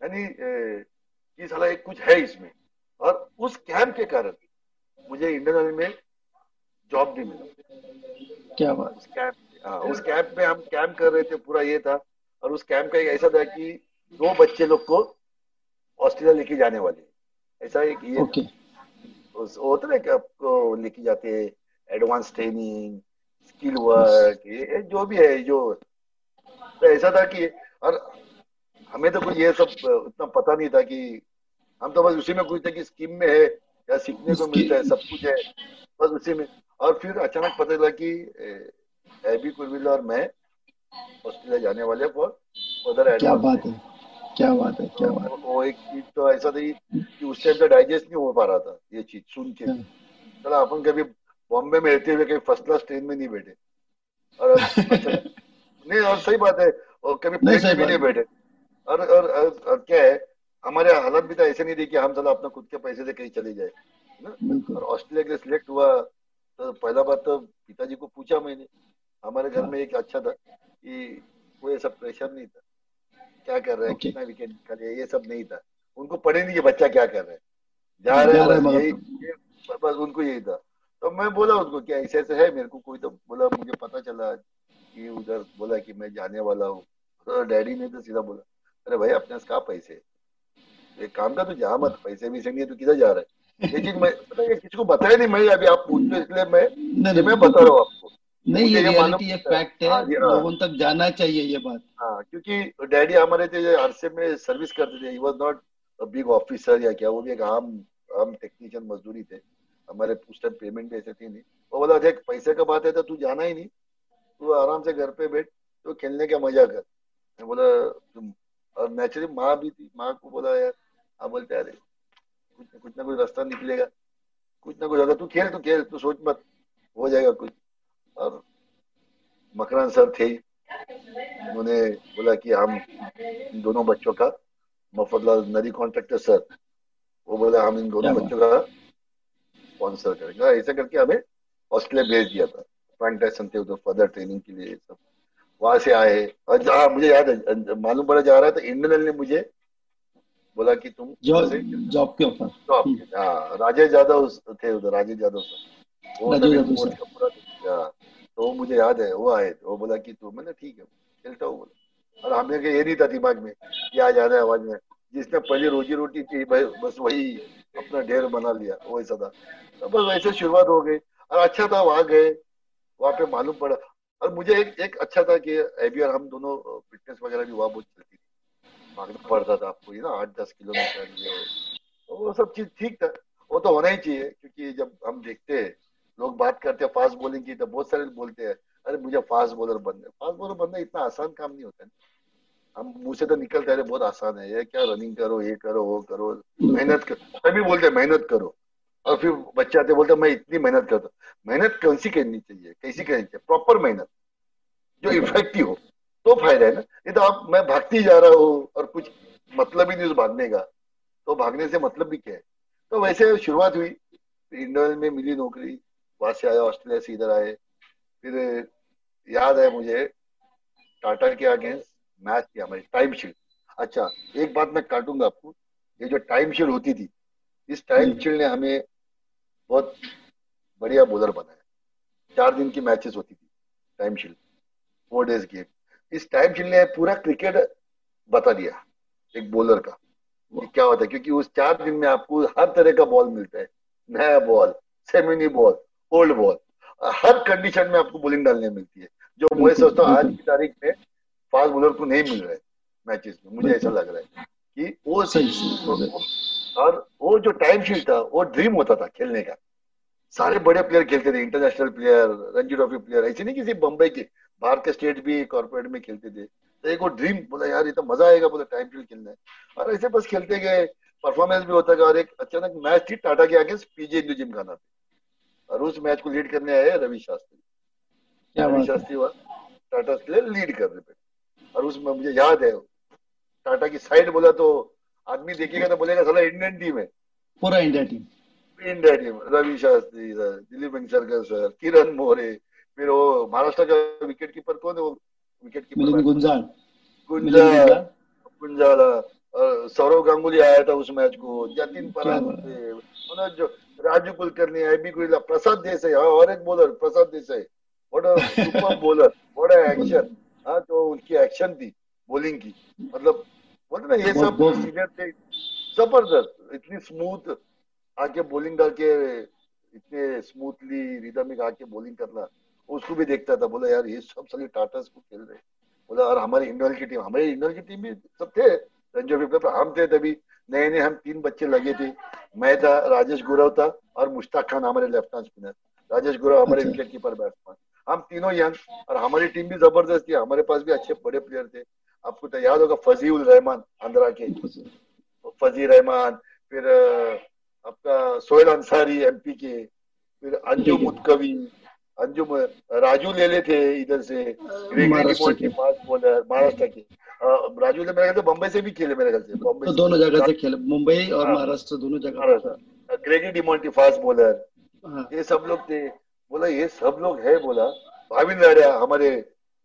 यानी कि साला एक कुछ है इसमें। और उस कैंप के कारण, मुझे इंडियन आर्मी में जॉब भी मिला। क्या बात। उस कैंप हाँ उस कैंप में हम कैंप कर रहे थे पूरा ये था। और उस कैंप का एक ऐसा था कि दो बच्चे लोग को ऑस्ट्रेलिया लेके जाने वाले। ऐसा एक ये okay. उस होता ना कि आपको लेके जाते एडवांस ट्रेनिंग स्किल वर्क ये जो भी है जो तो ऐसा था कि और हमें तो कुछ ये सब उतना पता नहीं था कि हम तो बस उसी में कुछ थे कि स्कीम में है या सीखने को मिलता है सब कुछ है। बस उसी में और फिर अचानक पता चला कि एबी कुलविल और मैं ऑस्ट्रेलिया जाने वाले फॉर फर्दर क्या बात है? क्या बात है? क्या तो बात वो एक चीज़ तो ऐसा थी कि उस टाइम तो डाइजेस्ट नहीं हो पा रहा था ये चीज़ सुन के। हाँ। चला अपन कभी बॉम्बे में रहते हुए कभी फ़र्स्ट क्लास ट्रेन में नहीं बैठे। और नहीं और सही बात है और कभी प्लेन में भी नहीं बैठे। और, और, और, और क्या है हमारे हालत भी तो ऐसे नहीं थी कि हम चलो अपना खुद के पैसे से कहीं चले जाए ना? और ऑस्ट्रेलिया के लिए सिलेक्ट हुआ तो पहला बात तो पिताजी को पूछा मैंने हमारे घर हाँ। में एक अच्छा था कि कोई ऐसा प्रेशर नहीं था। क्या कर रहे हैं? कितना विकेट निकाले ये सब नहीं था। उनको पढ़े नहीं कि बच्चा क्या कर रहे हैं। जा रहे हैं बस यही बस उनको यही था। तो मैं बोला उसको क्या ऐसे ऐसे है मेरे को कोई तो? बोला मुझे पता चला कि उधर बोला कि मैं जाने वाला हूँ। तो डैडी ने तो सीधा बोला अरे भाई अपने पास कहा पैसे एक काम का तो जा मत पैसे भी से नहीं तो किधर जा रहे है? लेकिन मैं पता है किसी को बताया नहीं मैं अभी आप पूछ रहे इसलिए मैं नहीं, मैं बता रहा हूँ आपको। नहीं ये रियलिटी एक फैक्ट है हाँ, लोगों तक जाना चाहिए ये बात। हाँ क्योंकि डैडी हमारे थे आरसे में सर्विस करते थे। He was not a big officer या क्या वो भी एक आम आम टेक्नीशियन मजदूरी थे। हमारे उस टाइम पेमेंट भी ऐसे थी नहीं। वो बोला देख पैसे का बात है तो तू जाना ही नहीं। तू आराम से घर पे बैठ तो खेलने का मज़ा कर। मैं बोला और नेचुरली माँ भी थी। माँ को बोला यार हाँ बोलते अरे कुछ ना कुछ ना कुछ रास्ता निकलेगा। कुछ ना कुछ अगर तू खेल तो खेल तू सोच मत। हो जाएगा कुछ। और मकरान सर थे। उन्होंने बोला कि हम दोनों बच्चों का मोहम्मद नदी कॉन्ट्रेक्टर सर वो बोला हम इन दोनों बच्चों का स्पॉन्सर करेंगे। ऐसा करके हमें ऑस्ट्रेलिया भेज दिया था। फ्रंट टेस्ट थे उधर फर्दर ट्रेनिंग के लिए सब। वहाँ से आए। और जहाँ मुझे याद है मालूम पड़ा जा रहा था इंडियन ने मुझे बोला कि तुम जॉब के ऊपर। जॉब हाँ राजेश यादव थे उधर राजेश यादव सर। वो हाँ, तो मुझे याद है वो आए वो बोला कि तू मैंने ठीक है खेलता हूँ बोला। और हमने ये नहीं था दिमाग में क्या आ जाना है आवाज़ में। जिसने पहले रोजी रोटी थी बस वही अपना ढेर बना लिया वो ऐसा था। तो बस वैसे शुरुआत हो गई। और अच्छा था वहाँ गए वहाँ पे मालूम पड़ा। और मुझे एक एक अच्छा था कि और हम दोनों फिटनेस वगैरह भी वहाँ बहुत चलती थी। भागना पड़ता था आपको ये ना आठ दस किलोमीटर तो वो सब चीज़ ठीक था। वो तो होना ही चाहिए क्योंकि जब हम देखते हैं लोग बात करते हैं फास्ट बॉलिंग की तो बहुत सारे बोलते हैं अरे मुझे फास्ट बॉलर बनना है। फास्ट बॉलर बनना इतना आसान काम नहीं होता है। हम मुँह से तो निकलते हैं बहुत आसान है ये क्या रनिंग करो ये करो वो करो मेहनत करो तभी बोलते हैं मेहनत करो। और फिर बच्चे आते बोलते मैं इतनी मेहनत करता मेहनत कौन सी करनी चाहिए? कैसी करनी चाहिए? प्रॉपर मेहनत जो इफ़ेक्टिव हो। तो फ़ायदा है ना? नहीं तो आप मैं भागती जा रहा हूँ और कुछ मतलब ही नहीं उस भागने का। तो भागने से मतलब भी क्या है? तो वैसे शुरुआत हुई। इंडियन में मिली नौकरी वहाँ से आया ऑस्ट्रेलिया से इधर आए। फिर याद है मुझे टाटा के अगेंस्ट मैच किया हमारी टाइम शीट। अच्छा एक बात मैं काटूँगा आपको। ये जो टाइम शीट होती थी इस टाइम शीट ने हमें बहुत बढ़िया बॉलर बनाया। चार दिन की मैचेस होती थी time shield four days game. इस टाइम शीट ने पूरा क्रिकेट बता दिया एक बॉलर का। क्या होता है? क्योंकि उस चार दिन में आपको हर तरह का बॉल मिलता है। नया ball semi new ball old ball हर कंडीशन में आपको बॉलिंग डालने मिलती है। जो मैं सोचता हूँ आज की तारीख में फास्ट बॉलर को नहीं मिल रहा है मैचेस में। मुझे ऐसा लग रहा है कि वो सही और वो जो टाइम शीट था वो ड्रीम होता था खेलने का। सारे बड़े प्लेयर खेलते थे international player Ranji trophy player ऐसे नहीं किसी बम्बई के बाहर के स्टेट भी कॉर्पोरेट में खेलते थे। तो एक वो ड्रीम बोला यार ये तो मज़ा आएगा बोला टाइम शीट खेलना। है और ऐसे बस खेलते गए। परफॉर्मेंस भी होता गया और एक अचानक मैच थी टाटा के आगे पीजे इंदू जिम खाना पे। और उस मैच को लीड करने आए रवि शास्त्री रवि शास्त्री टाटा के लिए लीड कर रहे थे। और उसमें मुझे याद है टाटा की साइड बोला तो आदमी देखेगा तो बोलेगा साला इंडियन टीम है। पूरा India team India team Ravi Shastri sir Dilip sir Kiran More फिर वो महाराष्ट्र का विकेट कीपर कौन है वो विकेट कीपर गुंजाल। गुंजाल। गुंजाल। सौरव गांगुली आया था उस मैच को जतिन पराग मनोज राजू कुलकर्णी बी गुरिला प्रसाद देसाई हाँ और एक bowler Prasad Desai. What a super bowler what a action हाँ तो उनकी एक्शन थी बॉलिंग की। मतलब बोलते ना ये सब सीनियर थे। ज़बरदस्त इतनी स्मूथ आके बॉलिंग डाल के इतने स्मूथली रिदमिक आके बॉलिंग करना। उसको भी देखता था बोला यार ये सब सारे टाटास को खेल रहे बोला और हमारी इंडियन की टीम हमारी इंडियन की टीम भी सब थे रंजो पेपर हम थे तभी। नए नए हम तीन बच्चे लगे थे। मैं था राजेश गुरव था और मुश्ताक खान हमारे left hand spinner Rajesh Gurav हमारे विकेट कीपर बैट्समैन हम तीनों यंग और हमारी टीम भी ज़बरदस्त थी। हमारे पास भी अच्छे बड़े प्लेयर थे। आपको तो याद होगा फजीउल रहमान आंध्रा के। फजी रहमान फिर आपका सोहेल अंसारी एमपी के फिर अंजू मुतकवी अंजुम राजू ले ले थे इधर से महाराष्ट्र के। महाराष्ट्र के। राजू ने मेरे ख्याल से बम्बई से भी खेले मेरे ख्याल से बम्बई तो दोनों जगह से खेले मुंबई और हाँ। महाराष्ट्र दोनों जगह ग्रेगी डिमोन्टी फास्ट बॉलर। ये सब लोग थे। बोला ये सब लोग है बोला। भाविन लड़िया हमारे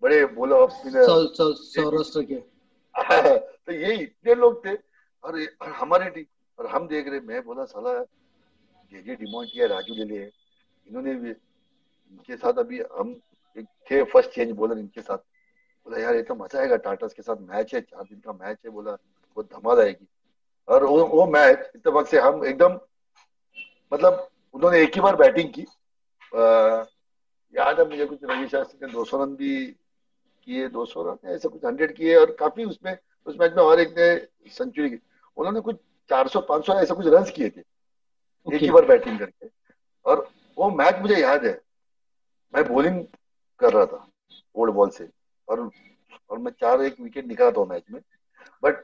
बड़े बोला सौराष्ट्र के। तो ये इतने लोग थे। और हमारे टीम और हम देख रहे मैं बोला साला जे जे डिमोन्टी राजू ले लिए। इन्होंने भी इनके साथ अभी हम एक थे फ़र्स्ट चेंज बॉलर इनके साथ। बोला यार ये तो मज़ा आएगा टाटा के साथ। मैच है चार दिन का मैच है बोला बहुत धमाल आएगी। और वो वो मैच इतफाक से हम एकदम मतलब उन्होंने एक ही बार बैटिंग की। आ, याद है मुझे कुछ रवि शास्त्री ने दो सौ रन भी किए दो सौ रन ऐसे कुछ हंड्रेड किए और काफ़ी उसमें उस मैच में और एक ने सेंचुरी की। उन्होंने कुछ चार सौ पाँच सौ ऐसे कुछ रन किए थे okay. एक ही बार बैटिंग करके। और वो मैच मुझे याद है मैं बॉलिंग कर रहा था ओल्ड बॉल से। और और मैं चार एक विकेट निकाला था मैच में। But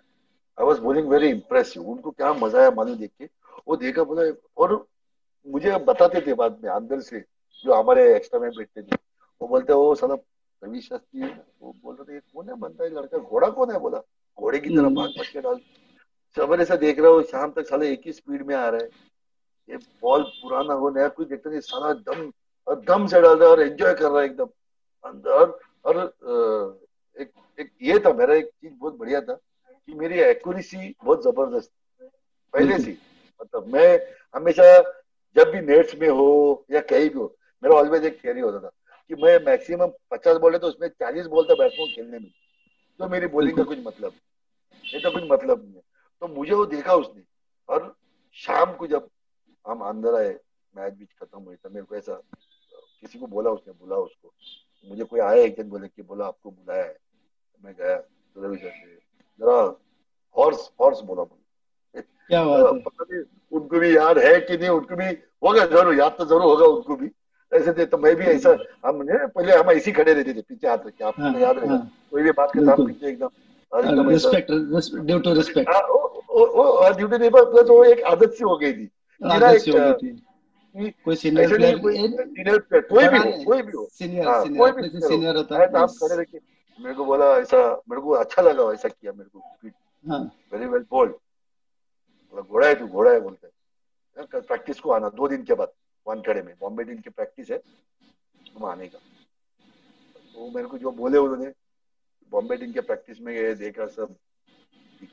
I was bowling very impressive उनको क्या मज़ा आया मालूम देख के। वो देखा बोला और मुझे बताते थे बाद में अंदर से जो हमारे एक्स्ट्रा में बैठते थे। वो बोलते वो साला रवि शास्त्री वो बोल रहे थे कौन है बनता है लड़का? घोड़ा कौन है? बोला घोड़े की तरह भाग भटके डाल। सवेरे से देख रहा हूँ शाम तक साले एक ही स्पीड में आ रहा है। ये बॉल पुराना हो नया कुछ देखता नहीं सारा दम और दम से डाल रहा है और एंजॉय कर रहा है एकदम। और और एक एक ये था मेरा एक चीज़ बहुत बढ़िया था कि मेरी एक्यूरेसी बहुत ज़बरदस्त पहले से मतलब मैं हमेशा जब भी नेट्स में हो या कहीं भी हो मेरा ऑलवेज एक थियरी होता था कि मैं मैक्सिमम पचास बॉल है तो उसमें चालीस बॉल बैठता हूँ खेलने में। तो मेरी बॉलिंग का कुछ मतलब ये तो कुछ मतलब नहीं है। तो मुझे वो देखा उसने। और शाम को जब हम अंदर आए मैच बीच खत्म हुई था मेरे को ऐसा किसी को बोला उसने बोला उसको। मुझे कोई आया एक दिन बोले कि बोला आपको बुलाया है। मैं गया तो रवि सर से जरा हॉर्स हॉर्स बोला मुझे। क्या बात पता नहीं उनको भी याद है कि नहीं उनको भी होगा ज़रूर याद तो ज़रूर होगा उनको भी। ऐसे थे तो मैं भी ऐसा हम पहले हम ऐसे खड़े रहते थे पीछे हाथ रखे आपको हाँ, याद रहेगा हाँ, कोई भी बात के साथ पीछे एकदम respect due to respect due to plus वो एक आदत सी हो गई थी। कोई सीनियर प्लेयर सीनियर प्लेयर कोई भी हो कोई भी हो। सीनियर हाँ, कोई भी सीनियर होता है आप खड़े रखे मेरे को बोला ऐसा मेरे को अच्छा लगा ऐसा किया मेरे को वेरी वेल बोल्ड बोला घोड़ा है तू घोड़ा है बोलते हैं। प्रैक्टिस को आना दो दिन के बाद वानखेड़े में बॉम्बे टीम की प्रैक्टिस है तुम आने का। तो मेरे को जो बोले उन्होंने बॉम्बे टीम के प्रैक्टिस में गए देखा सब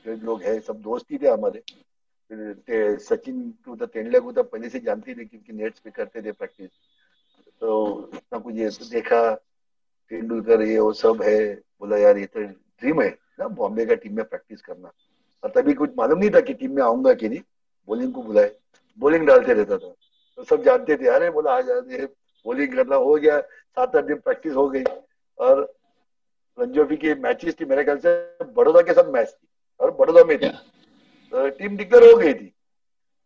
लोग है सब दोस्त ही थे हमारे। सचिन को तो तेंडुलकर को तो पहले से जानती थी क्योंकि नेट्स पे करते थे प्रैक्टिस तो इतना कुछ तो देखा तेंदुलकर ये वो सब है, बोला यार ये तो ड्रीम है ना, बॉम्बे का टीम में प्रैक्टिस करना। और तभी कुछ मालूम नहीं था कि टीम में आऊँगा कि नहीं बॉलिंग को बुलाए। बॉलिंग डालते रहता था। तो सब जानते थे, अरे बोला आ जाते बॉलिंग करना हो गया, सात आठ दिन प्रैक्टिस हो गई। और रंजोफी की मैचेस थी, मेरे ख्याल से बड़ौदा के साथ मैच थी। और बड़ौदा में थी। टीम डिक्लेयर हो गई थी।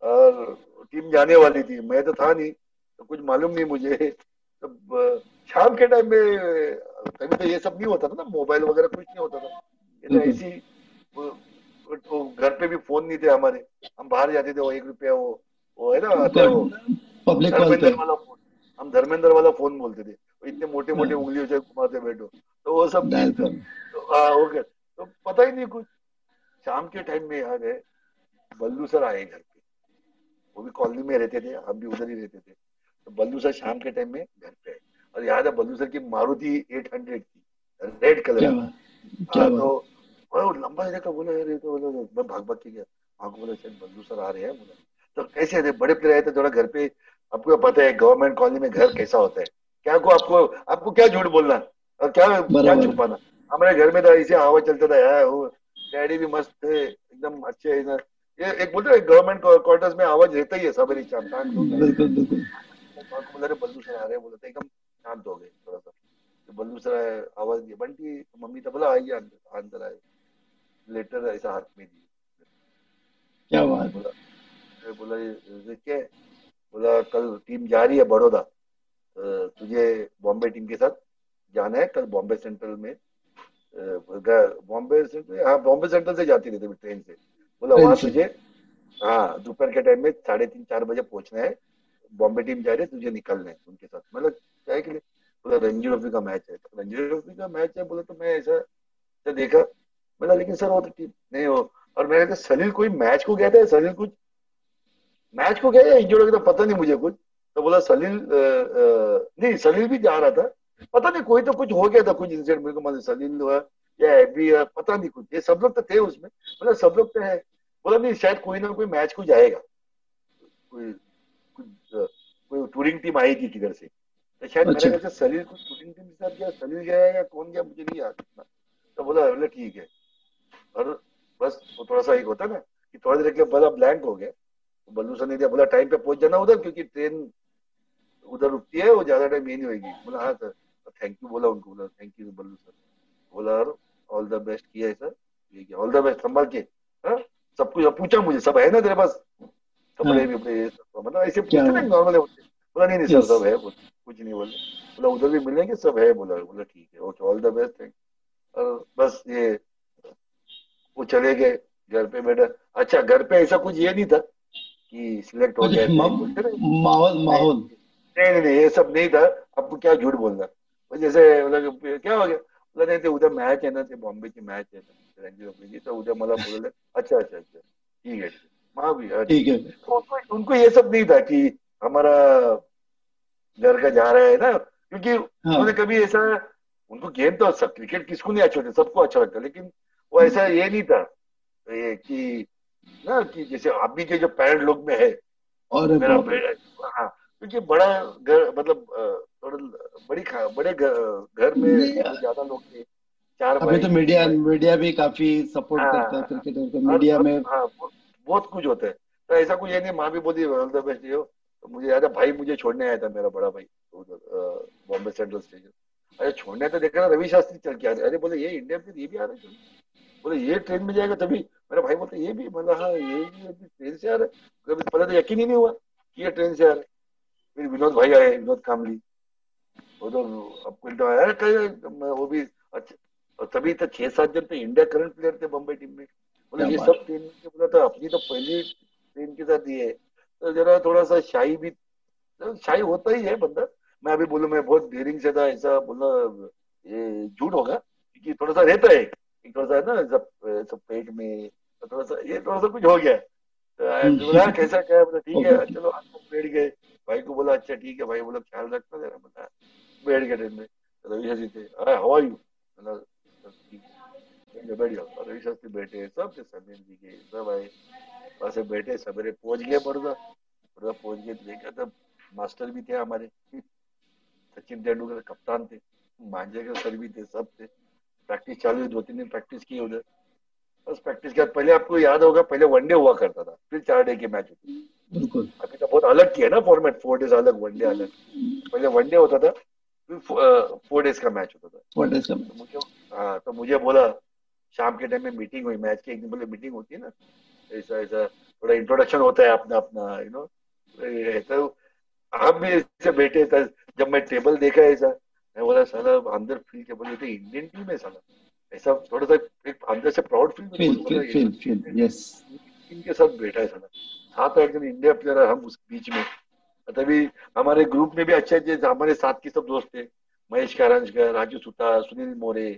और टीम जाने वाली थी। मैं तो था नहीं तो कुछ मालूम नहीं मुझे। तब शाम के टाइम में कभी तो ये सब नहीं होता था ना मोबाइल वगैरह कुछ नहीं होता था। तो ऐसी तो घर पे भी फ़ोन नहीं थे हमारे। हम बाहर जाते थे वो एक रुपया वो वो है ना आता वो धर्मेंद्र वाला फ़ोन हम धर्मेंद्र वाला फ़ोन बोलते थे। इतने मोटे मोटे हाँ। उंगलियों से घुमाते बैठो। तो वो सब नहीं था। तो हाँ ओके तो पता ही नहीं कुछ। शाम के टाइम में याद है बल्लू सर आए घर पे। वो भी कॉलोनी में रहते थे हम भी उधर ही रहते थे। तो बल्लू सर शाम के टाइम में घर पे और याद है बल्लू सर की मारुति एट हंड्रेड थी रेड कलर हाँ, तो लंबा देखा बोला यार तो बोला मैं भाग भाग के गया। को बोला शायद बल्लू सर आ रहे हैं बोला। तो कैसे थे बड़े प्लेयर आए थे थोड़ा घर पे आपको पता है गवर्नमेंट कॉलोनी में घर कैसा होता है? क्या को आपको आपको क्या झूठ बोलना? और क्या क्या छुपाना हमारे घर में तो ऐसे हवा चलता था यार वो डैडी भी मस्त थे एकदम अच्छे एक बोलते हैं गवर्नमेंट क्वार्टर्स में आवाज़ रहता ही है सब सबरी शाम बिल्कुल बिल्कुल। बल्लू सर आ रहे बोला एकदम शांत हो गए थोड़ा सा तो बल्लू सर आवाज़ दी बंटी मम्मी तो बोला आइए अंदर आए। लेटर ऐसा हाथ में दी क्या बात। बोला बोला क्या बोला कल टीम जा रही है बड़ौदा। तुझे बॉम्बे टीम के साथ जाना है कल बॉम्बे सेंट्रल में। बॉम्बे सेंट्रल हाँ बॉम्बे सेंट्रल से जाती रहती ट्रेन से। बोला वहाँ तुझे हाँ दोपहर के टाइम में साढ़े तीन चार बजे पहुँचना है। बॉम्बे टीम जा रही है तुझे निकलना है उनके साथ। मतलब क्या के लिए बोला रणजी ट्रॉफी का मैच है। रणजी ट्रॉफी का मैच है बोला तो मैं ऐसा तो देखा। बोला लेकिन सर वो तो टीम नहीं हो। और मैंने कहा सलील कोई मैच को गया था सलील कुछ? मैच को गया या इंजोर हो गया तो पता नहीं मुझे कुछ। तो बोला सलील नहीं सलील भी जा रहा था। पता नहीं कोई तो कुछ हो गया था कुछ इंसिडेंट मेरे को मतलब सलील हुआ या एबी पता नहीं कुछ। ये सब लोग तो थे उसमें। मतलब सब लोग तो है। बोला नहीं शायद कोई ना कोई मैच को जाएगा। कोई कोई टूरिंग टीम आएगी किधर से? तो शायद अच्छा। मेरे ख्याल सलील कुछ टूरिंग टीम के साथ गया सलील गया या कौन गया मुझे नहीं याद। तो बोला बोले ठीक है। और बस वो थोड़ा सा एक होता ना कि थोड़ा देर के लिए बोला ब्लैंक हो गया। तो बल्लू सर ने दिया बोला टाइम पे पहुँच जाना उधर क्योंकि ट्रेन उधर रुकती है वो ज़्यादा टाइम ये नहीं होगी बोला हाँ सर थैंक यू बोला उनको बोला थैंक यू बल्लू सर बोला ऑल द बेस्ट किया है सर ऑल द बेस्ट संभाल के। हाँ? सब कुछ पूछा मुझे सब है ना तेरे पास? कपड़े हाँ। भी मतलब ऐसे पूछते ना नॉर्मल बोला नहीं नहीं सर सब है कुछ नहीं बोले बोला उधर भी मिलेंगे सब है बोला बोला ठीक है okay all the best thank और बस ये वो चले गए घर पे बैठा। अच्छा घर पे ऐसा कुछ ये नहीं था कि सिलेक्ट हो गया माहौल माहौल। नहीं नहीं ये सब नहीं था। अब क्या झूठ बोलना? जैसे मतलब क्या हो गया? बोला नहीं ते उद्या मॅच आहे ना बॉम्बे बॉम्बेची मैच है रणजी ट्रॉफी तर उद्या मला बोलले अच्छा अच्छा अच्छा ठीक है हाँ ठीक है। तो उनको, उनको ये सब नहीं था कि हमारा घर का जा रहा है ना क्योंकि हाँ. उन्होंने कभी ऐसा उनको गेम तो सब क्रिकेट किसको नहीं अच्छा लगता सबको अच्छा लगता लेकिन वो ऐसा ये नहीं था ये कि ना कि जैसे अभी के जो पेरेंट लोग में है और मेरा हाँ क्योंकि बड़ा घर मतलब थोड़ा बड़ी बड़े घर में ज़्यादा लोग थे। चार अभी तो मीडिया मीडिया भी काफ़ी सपोर्ट हाँ, करता है क्रिकेटर को मीडिया में। हाँ बहुत कुछ होता है। तो ऐसा कुछ ये नहीं माँ भी बोली ऑल द बेस्ट हो तो मुझे याद है भाई मुझे छोड़ने आया था मेरा बड़ा भाई बॉम्बे सेंट्रल स्टेशन अरे छोड़ने तो देखा रवि शास्त्री चल के आ रहे। अरे बोले ये इंडिया में ये भी आ रहे बोले ये ट्रेन में जाएगा तभी। मेरा भाई बोलता ये भी? मतलब हाँ ये भी ट्रेन से आ रहे पहले तो यकीन ही नहीं हुआ कि ये ट्रेन से आ रहे फिर विनोद भाई आए विनोद कामली। वो तो आपको तो आया कहीं वो भी अच्छा और तभी तो छह सात जन तो इंडिया करंट प्लेयर थे बम्बई टीम में। बोले ये सब टीम में बोला था अपनी तो पहली टीम के साथ ये तो जरा थोड़ा सा शाही भी तो शाही होता ही है बंदा। मैं अभी बोलू मैं बहुत देरिंग से था ऐसा बोलना ये झूठ होगा क्योंकि थोड़ा सा रहता है। थोड़ा सा है ना सब सब पेट में तो थोड़ा सा ये थोड़ा सा कुछ हो गया। तो बोला कैसा क्या बोला ठीक है चलो बैठ गए। भाई को बोला अच्छा ठीक है भाई। बोला ख्याल रखना जरा बोला बैठ गए ट्रेन में। रवि शास्त्री थे। अरे आर यू बैठ जाओ रवि शास्त्री बैठे सब थे समीर जी के सब आए। वहाँ से बैठे सवेरे पहुँच गए बड़ोदा बड़ोदा पहुँच गए तो देखा तब मास्टर भी थे हमारे। सचिन तेंदुलकर कप्तान थे। मांझेकर सर भी थे सब थे। प्रैक्टिस चालू हुई दो तीन दिन प्रैक्टिस की उधर। बस प्रैक्टिस किया पहले आपको याद होगा पहले वनडे हुआ करता था फिर चार डे के मैच होते। बिल्कुल। अभी तो बहुत अलग किया ना फॉर्मेट फोर डेज़ अलग वनडे अलग। पहले वनडे होता था फिर फोर डेज़ का मैच होता था। फोर डेज़ का तो हाँ तो मुझे बोला शाम के टाइम में मीटिंग हुई मैच की एक दिन पहले मीटिंग होती है ना ऐसा ऐसा थोड़ा इंट्रोडक्शन होता है अपना अपना यू नो तो आप भी ऐसे बैठे था जब मैं टेबल देखा ऐसा मैं बोला साला अंदर फील के बोले इंडियन टीम है साला। ऐसा थोड़ा सा एक अंदर से proud feel feel feel feel yes इनके साथ बैठा है साला। सात आठ जन इंडिया प्लेयर हम उस बीच में। तभी हमारे ग्रुप में भी अच्छे अच्छे हमारे साथ के सब दोस्त थे महेश कारंजकर राजू सुता सुनील मोरे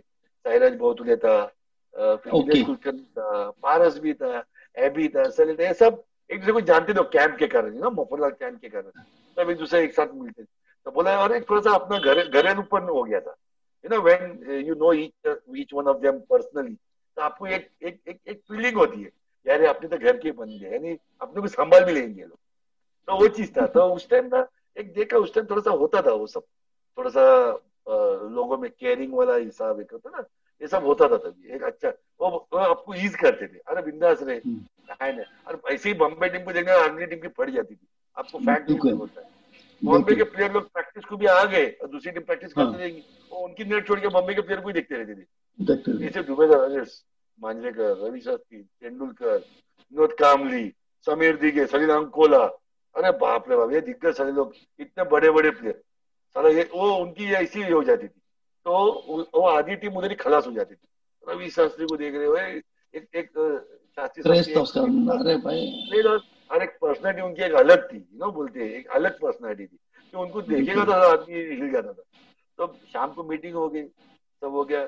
साइराज बहुतुले था फिर कुलकर्णी था पारस भी था एबी था सलिल ये सब एक दूसरे को जानते थे कैंप के कारण ना मोफरलाल कैंप के कारण सब एक दूसरे एक साथ मिलते थे तो बोला और एक थोड़ा सा अपना घर घरेलूपन हो गया था you know when you know each each one of them personally तो आपको एक एक एक एक फीलिंग होती है यार अपने तो घर के बन गए यानी अपने को संभाल भी लेंगे लोग तो वो चीज़ था तो उस टाइम ना एक देखा उस टाइम थोड़ा सा होता था वो सब थोड़ा सा लोगों में केयरिंग वाला हिसाब एक होता ना ये सब होता था तभी। एक अच्छा वो, वो आपको ईज करते थे। अरे बिंदास रहे। हम्म। अरे ऐसे ही बॉम्बे टीम को देखने अगली टीम की पड़ जाती थी। आपको फैक्ट होता है। बॉम्बे के प्लेयर लोग प्रैक्टिस को भी आ गए और दूसरी टीम प्रैक्टिस करते हाँ। रहेंगी। वो उनकी नेट छोड़ के बॉम्बे के प्लेयर को ही देखते रहते थे। जैसे दुबेदार मांजरेकर रवि शास्त्री तेंदुलकर विनोद कामली समीर दिगे सलील अंकोला। अरे बाप रे बाप ये दिग्गज सारे लोग इतने बड़े बड़े प्लेयर सारा ये वो उनकी ऐसी हो जाती थी। तो वो आधी टीम उधर ही खलास हो जाती थी। रवि शास्त्री को देख रहे हो एक एक शास्त्री अरे हर एक पर्सनैलिटी उनकी एक अलग थी यू नो बोलते हैं एक अलग पर्सनैलिटी थी। कि उनको देखेगा तो आदमी हिल जाता था। तो शाम को मीटिंग हो गई सब हो गया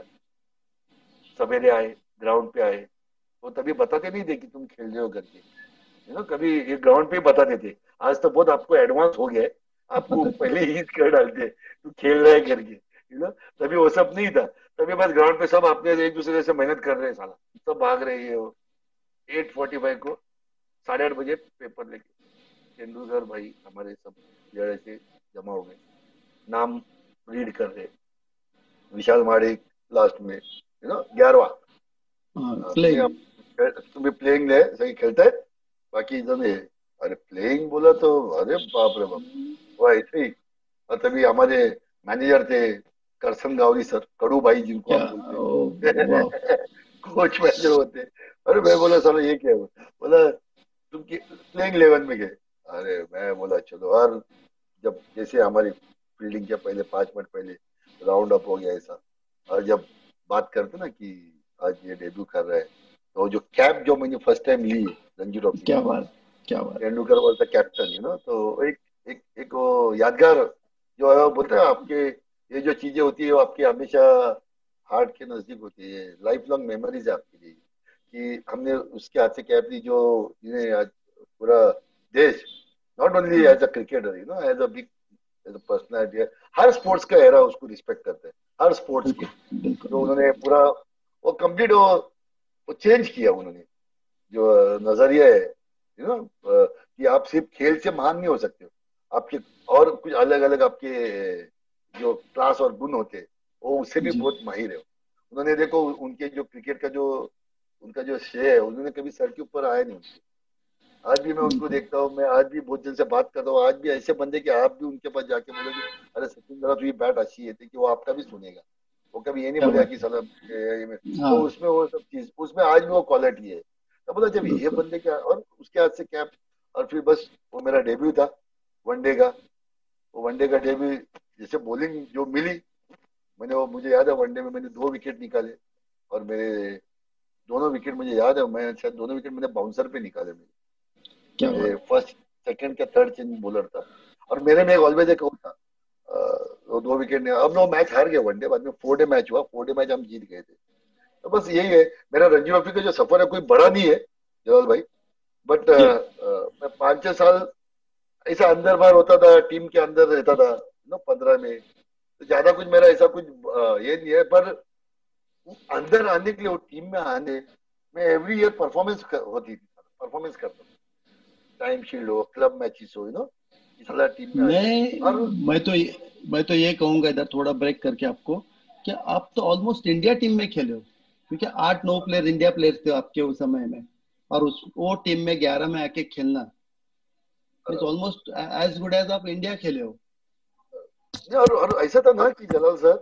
सवेरे आए ग्राउंड पे आए। वो तभी बताते नहीं थे कि तुम खेल रहे हो करके। यू नो कभी ये ग्राउंड पे बताते थे। आज तो बहुत आपको एडवांस हो गया आपको पहले ही कर डालते तू खेल रहे करके यू नो तभी वो सब नहीं था तभी बस ग्राउंड पे सब अपने एक दूसरे से मेहनत कर रहे हैं साला सब भाग रहे हैं वो। एट फोर्टी फाइव को साढ़े आठ बजे पेपर लेके तेंदुलकर भाई हमारे सब जड़े से जमा हो गए नाम रीड कर रहे विशाल माड़ी लास्ट में यू नो ग्यारहवा। तुम्हें प्लेइंग ले सही खेलता है बाकी जन है अरे प्लेइंग बोला तो अरे बाप रे बाप। वो ऐसे ही और तभी हमारे मैनेजर थे करसन गावरी सर कड़ू भाई जिनको कोच मैनेजर होते. अरे मैं बोला सर ये क्या बोला तुम प्लेइंग लेवल में गए. अरे मैं बोला चलो और जब जैसे हमारी फील्डिंग के पहले पाँच मिनट पहले राउंड अप हो गया ऐसा और जब बात करते ना कि आज ये डेब्यू कर रहे है तो जो कैप जो मैंने फ़र्स्ट टाइम ली रणजी ट्रॉफी क्या बात क्या बात। Tendulkar was the captain you know तो एक एक एक वो यादगार जो है वो बोलते हैं आपके ये जो चीज़ें होती है वो आपके हमेशा हार्ट के नज़दीक होती है लाइफ लॉन्ग मेमोरीज है आपके लिए। कि हमने उसके हाथ से कैप ली जो जिन्हें आज पूरा देश not only as a cricketer you know as a big as a personality her sports का एरा उसको रिस्पेक्ट करते हैं हर स्पोर्ट्स के। तो उन्होंने पूरा वो कंप्लीट वो वो चेंज किया उन्होंने। जो नज़रिया है यू नो कि आप सिर्फ़ खेल से महान नहीं हो सकते आपके और कुछ अलग अलग आपके जो क्लास और गुण होते वो उससे भी बहुत माहिर है। उन्होंने देखो उनके जो क्रिकेट का जो उनका जो श्रेय है उन्होंने कभी सर के ऊपर आया नहीं उनके। आज भी मैं उनको देखता हूँ मैं आज भी बहुत जन से बात करता हूँ आज भी ऐसे बंदे कि आप भी उनके पास जाके बोलोगे अरे सचिन जरा तो बैट अच्छी है कि वो आपका भी सुनेगा। वो कभी ये नहीं बोलेगा कि सलाम हाँ। तो उसमें वो सब चीज़ उसमें आज भी वो क्वालिटी है। तो बोला जब ये बंदे क्या और उसके हाथ से कैप और फिर बस वो मेरा डेब्यू था वनडे का वो वनडे का डेब्यू जैसे बॉलिंग जो मिली मैंने वो मुझे याद है वनडे में मैंने दो विकेट निकाले और मेरे दोनों विकेट मुझे याद है मैं शायद दोनों विकेट मैंने बाउंसर पे निकाले मेरे। फ़र्स्ट सेकंड का थर्ड चेंज बॉलर था। और मेरे में ऑलवेज एक था। वो दो विकेट ने अब वो मैच हार गया वनडे बाद में फोर डे मैच हुआ फोर डे मैच हम जीत गए थे। तो बस यही है मेरा रणजी ट्रॉफी का जो सफ़र है कोई बड़ा नहीं है जवाल भाई। बट मैं पाँच छह साल ऐसा अंदर बाहर होता था टीम के अंदर रहता था ना पंद्रह में। तो ज़्यादा कुछ मेरा ऐसा कुछ ये नहीं है पर अंदर आने के लिए वो टीम में आने में एवरी ईयर परफॉर्मेंस होती थी परफॉर्मेंस करता था। टाइम शील्ड हो क्लब मैचेस हो यू नो टीम में मैं और मैं तो मैं तो ये कहूँगा इधर थोड़ा ब्रेक करके आपको कि आप तो ऑलमोस्ट इंडिया टीम में खेले हो क्योंकि आठ नौ प्लेयर इंडिया प्लेयर थे आपके उस समय में। और उस वो टीम में ग्यारह में आके खेलना it's almost as good as आप इंडिया खेले हो। और, और ऐसा था ना कि जलाल सर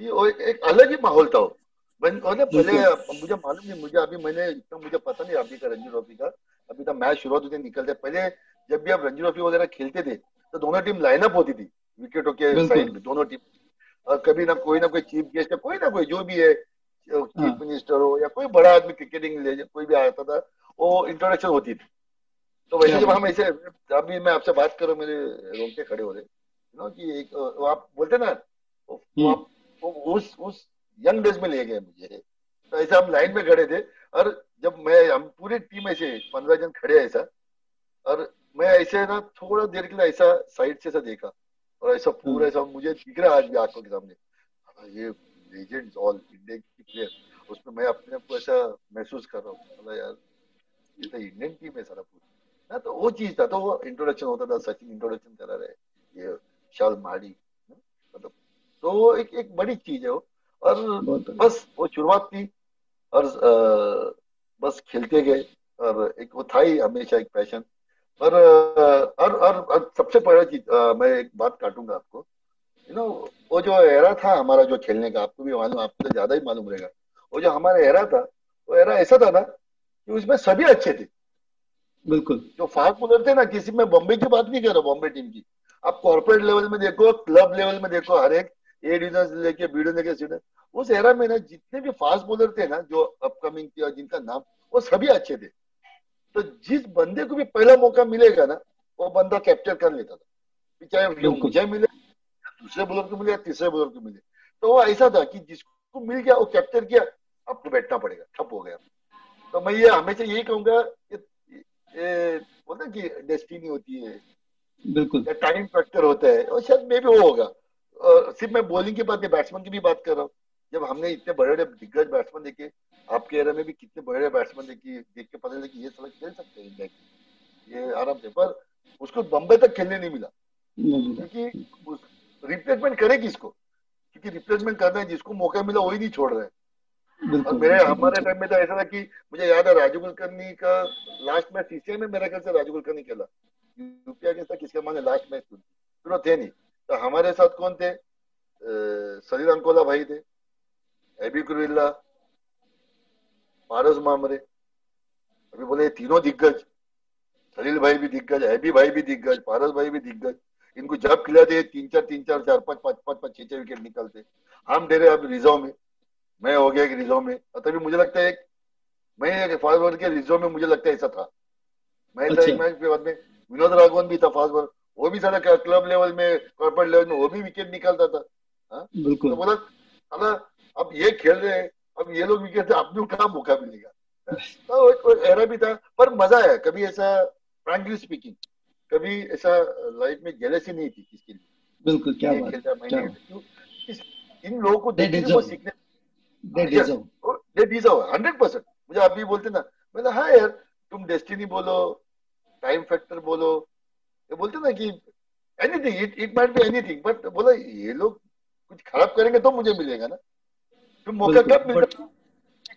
कि वो एक, एक अलग ही माहौल था वो। ना पहले मुझे मालूम नहीं मुझे अभी मैंने इतना मुझे पता नहीं अभी का रणजी ट्रॉफी का। अभी तो मैच शुरुआत होते निकलते। पहले जब भी आप रणजी ट्रॉफी वगैरह खेलते थे तो दोनों टीम लाइनअप होती थी विकेटों के साइड में दोनों टीम। और कभी ना कोई ना कोई चीफ गेस्ट है कोई ना कोई जो भी है चीफ हाँ। मिनिस्टर हो या कोई बड़ा आदमी क्रिकेटिंग ले कोई भी आता था वो इंट्रोडक्शन होती थी। तो वैसे जब हम ऐसे अभी मैं आपसे बात करूँ मेरे रोंगटे खड़े हो रहे नो कि एक आप बोलते ना हम्म। वो उस उस यंग डेज़ में ले गए मुझे। तो ऐसे हम लाइन में खड़े थे और जब मैं हम पूरी टीम ऐसे पंद्रह जन खड़े ऐसा और मैं ऐसे ना थोड़ा देर के लिए ऐसा साइड से ऐसा देखा और ऐसा पूरा हम्म। ऐसा मुझे दिख रहा है आज भी आँखों के सामने। हाँ, ये लेजेंड्स ऑल इंडिया की प्लेयर उसमें मैं अपने आप को ऐसा महसूस कर रहा हूँ। यार ये तो इंडियन टीम है सारा पूरा। ना तो वो चीज़ था तो वो इंट्रोडक्शन होता था सचिन इंट्रोडक्शन करा रहे ये शाल माड़ी मतलब तो वो एक एक बड़ी चीज़ है वो। और बस वो शुरुआत थी और आ, बस खेलते गए और एक वो था ही हमेशा एक पैशन पर और और, और सबसे बड़ा चीज़ मैं एक बात काटूँगा आपको। यू नो वो जो एरा था हमारा जो खेलने का आपको भी मालूम आपको तो ज़्यादा ही मालूम रहेगा। वो जो हमारा एरा था वो एरा ऐसा था ना कि उसमें सभी अच्छे थे। बिल्कुल। जो फास्ट बोलर थे ना किसी में बॉम्बे की बात नहीं कर रहा बॉम्बे टीम की। आप कॉर्पोरेट लेवल में देखो क्लब लेवल में देखो हर एक ए डिवीज़न लेके बी लेके सीडन उस एरा में ना जितने भी फास्ट बॉलर थे ना जो अपकमिंग थे और जिनका नाम वो सभी अच्छे थे। तो जिस बंदे को भी पहला मौका मिलेगा ना वो बंदा कैप्चर कर लेता था। चाहे मुझे मिले दूसरे बॉलर को मिले या तीसरे बॉलर को मिले। तो वो ऐसा था कि जिसको मिल गया वो कैप्चर किया अब तो बैठना पड़ेगा। ठप हो गया। तो मैं ये हमेशा यही कहूँगा बोलते कि डेस्टिनी होती है। बिल्कुल। टाइम फैक्टर होता है। और शायद मे भी वो होगा। सिर्फ़ मैं बॉलिंग की बात नहीं बैट्समैन की भी बात कर रहा हूँ। जब हमने इतने बड़े बड़े दिग्गज बैट्समैन देखे आपके एरिया में भी कितने बड़े बड़े बैट्समैन देखे देख के पता चला कि ये सड़क खेल सकते हैं इंडिया की ये आराम से। पर उसको बम्बई तक खेलने नहीं मिला। क्योंकि रिप्लेसमेंट करे किसको? क्योंकि रिप्लेसमेंट करना है जिसको मौका मिला वही नहीं छोड़ रहे और मेरे हमारे टाइम में तो ऐसा था कि मुझे याद है राजू कुलकर्णी का लास्ट मैच सीसीआई में मेरे ख्याल से राजू कुलकर्णी खेला। यूपीआई के साथ किसके माने लास्ट मैच फिर वो थे नहीं। तो हमारे साथ कौन थे? सलील अंकोला भाई थे एबी कुरिल्ला पारस मामरे। अभी बोले तीनों दिग्गज। सलील भाई भी दिग्गज एबी भाई भी दिग्गज पारस भाई भी दिग्गज। इनको जब खिलाते तीन चार तीन चार चार पाँच पाँच पाँच पाँच छह छह विकेट निकलते। हम रहे अब रिज़र्व में। मैं हो गया रिज़र्व में। तभी मुझे लगता है मैं फास्ट बॉलर के रिज़र्व में मुझे लगता है ऐसा था। मैं अच्छा। एक मैच के बाद में विनोद राघवन भी था फास्ट बॉलर वो भी सारा क्लब लेवल में कॉर्पोरेट लेवल में वो भी विकेट निकालता था। हाँ? तो बोला अला अब ये खेल रहे हैं अब ये लोग विकेट अपने कहा मौका मिलेगा? तो एरा भी था पर मज़ा है कभी ऐसा फ्रेंकली स्पीकिंग कभी ऐसा लाइफ में जेलसी नहीं थी किसके लिए। बिल्कुल क्या बात क्या इन लोगों को देखने को सीखने हंड्रेड परसेंट मुझे आप भी बोलते ना मैंने हाँ यार तुम डेस्टिनी बोलो टाइम फैक्टर बोलो। ये बोलते ना कि anything it it might be anything but बोला ये लोग कुछ खराब करेंगे तो मुझे मिलेगा ना। तुम मौका कब मिलता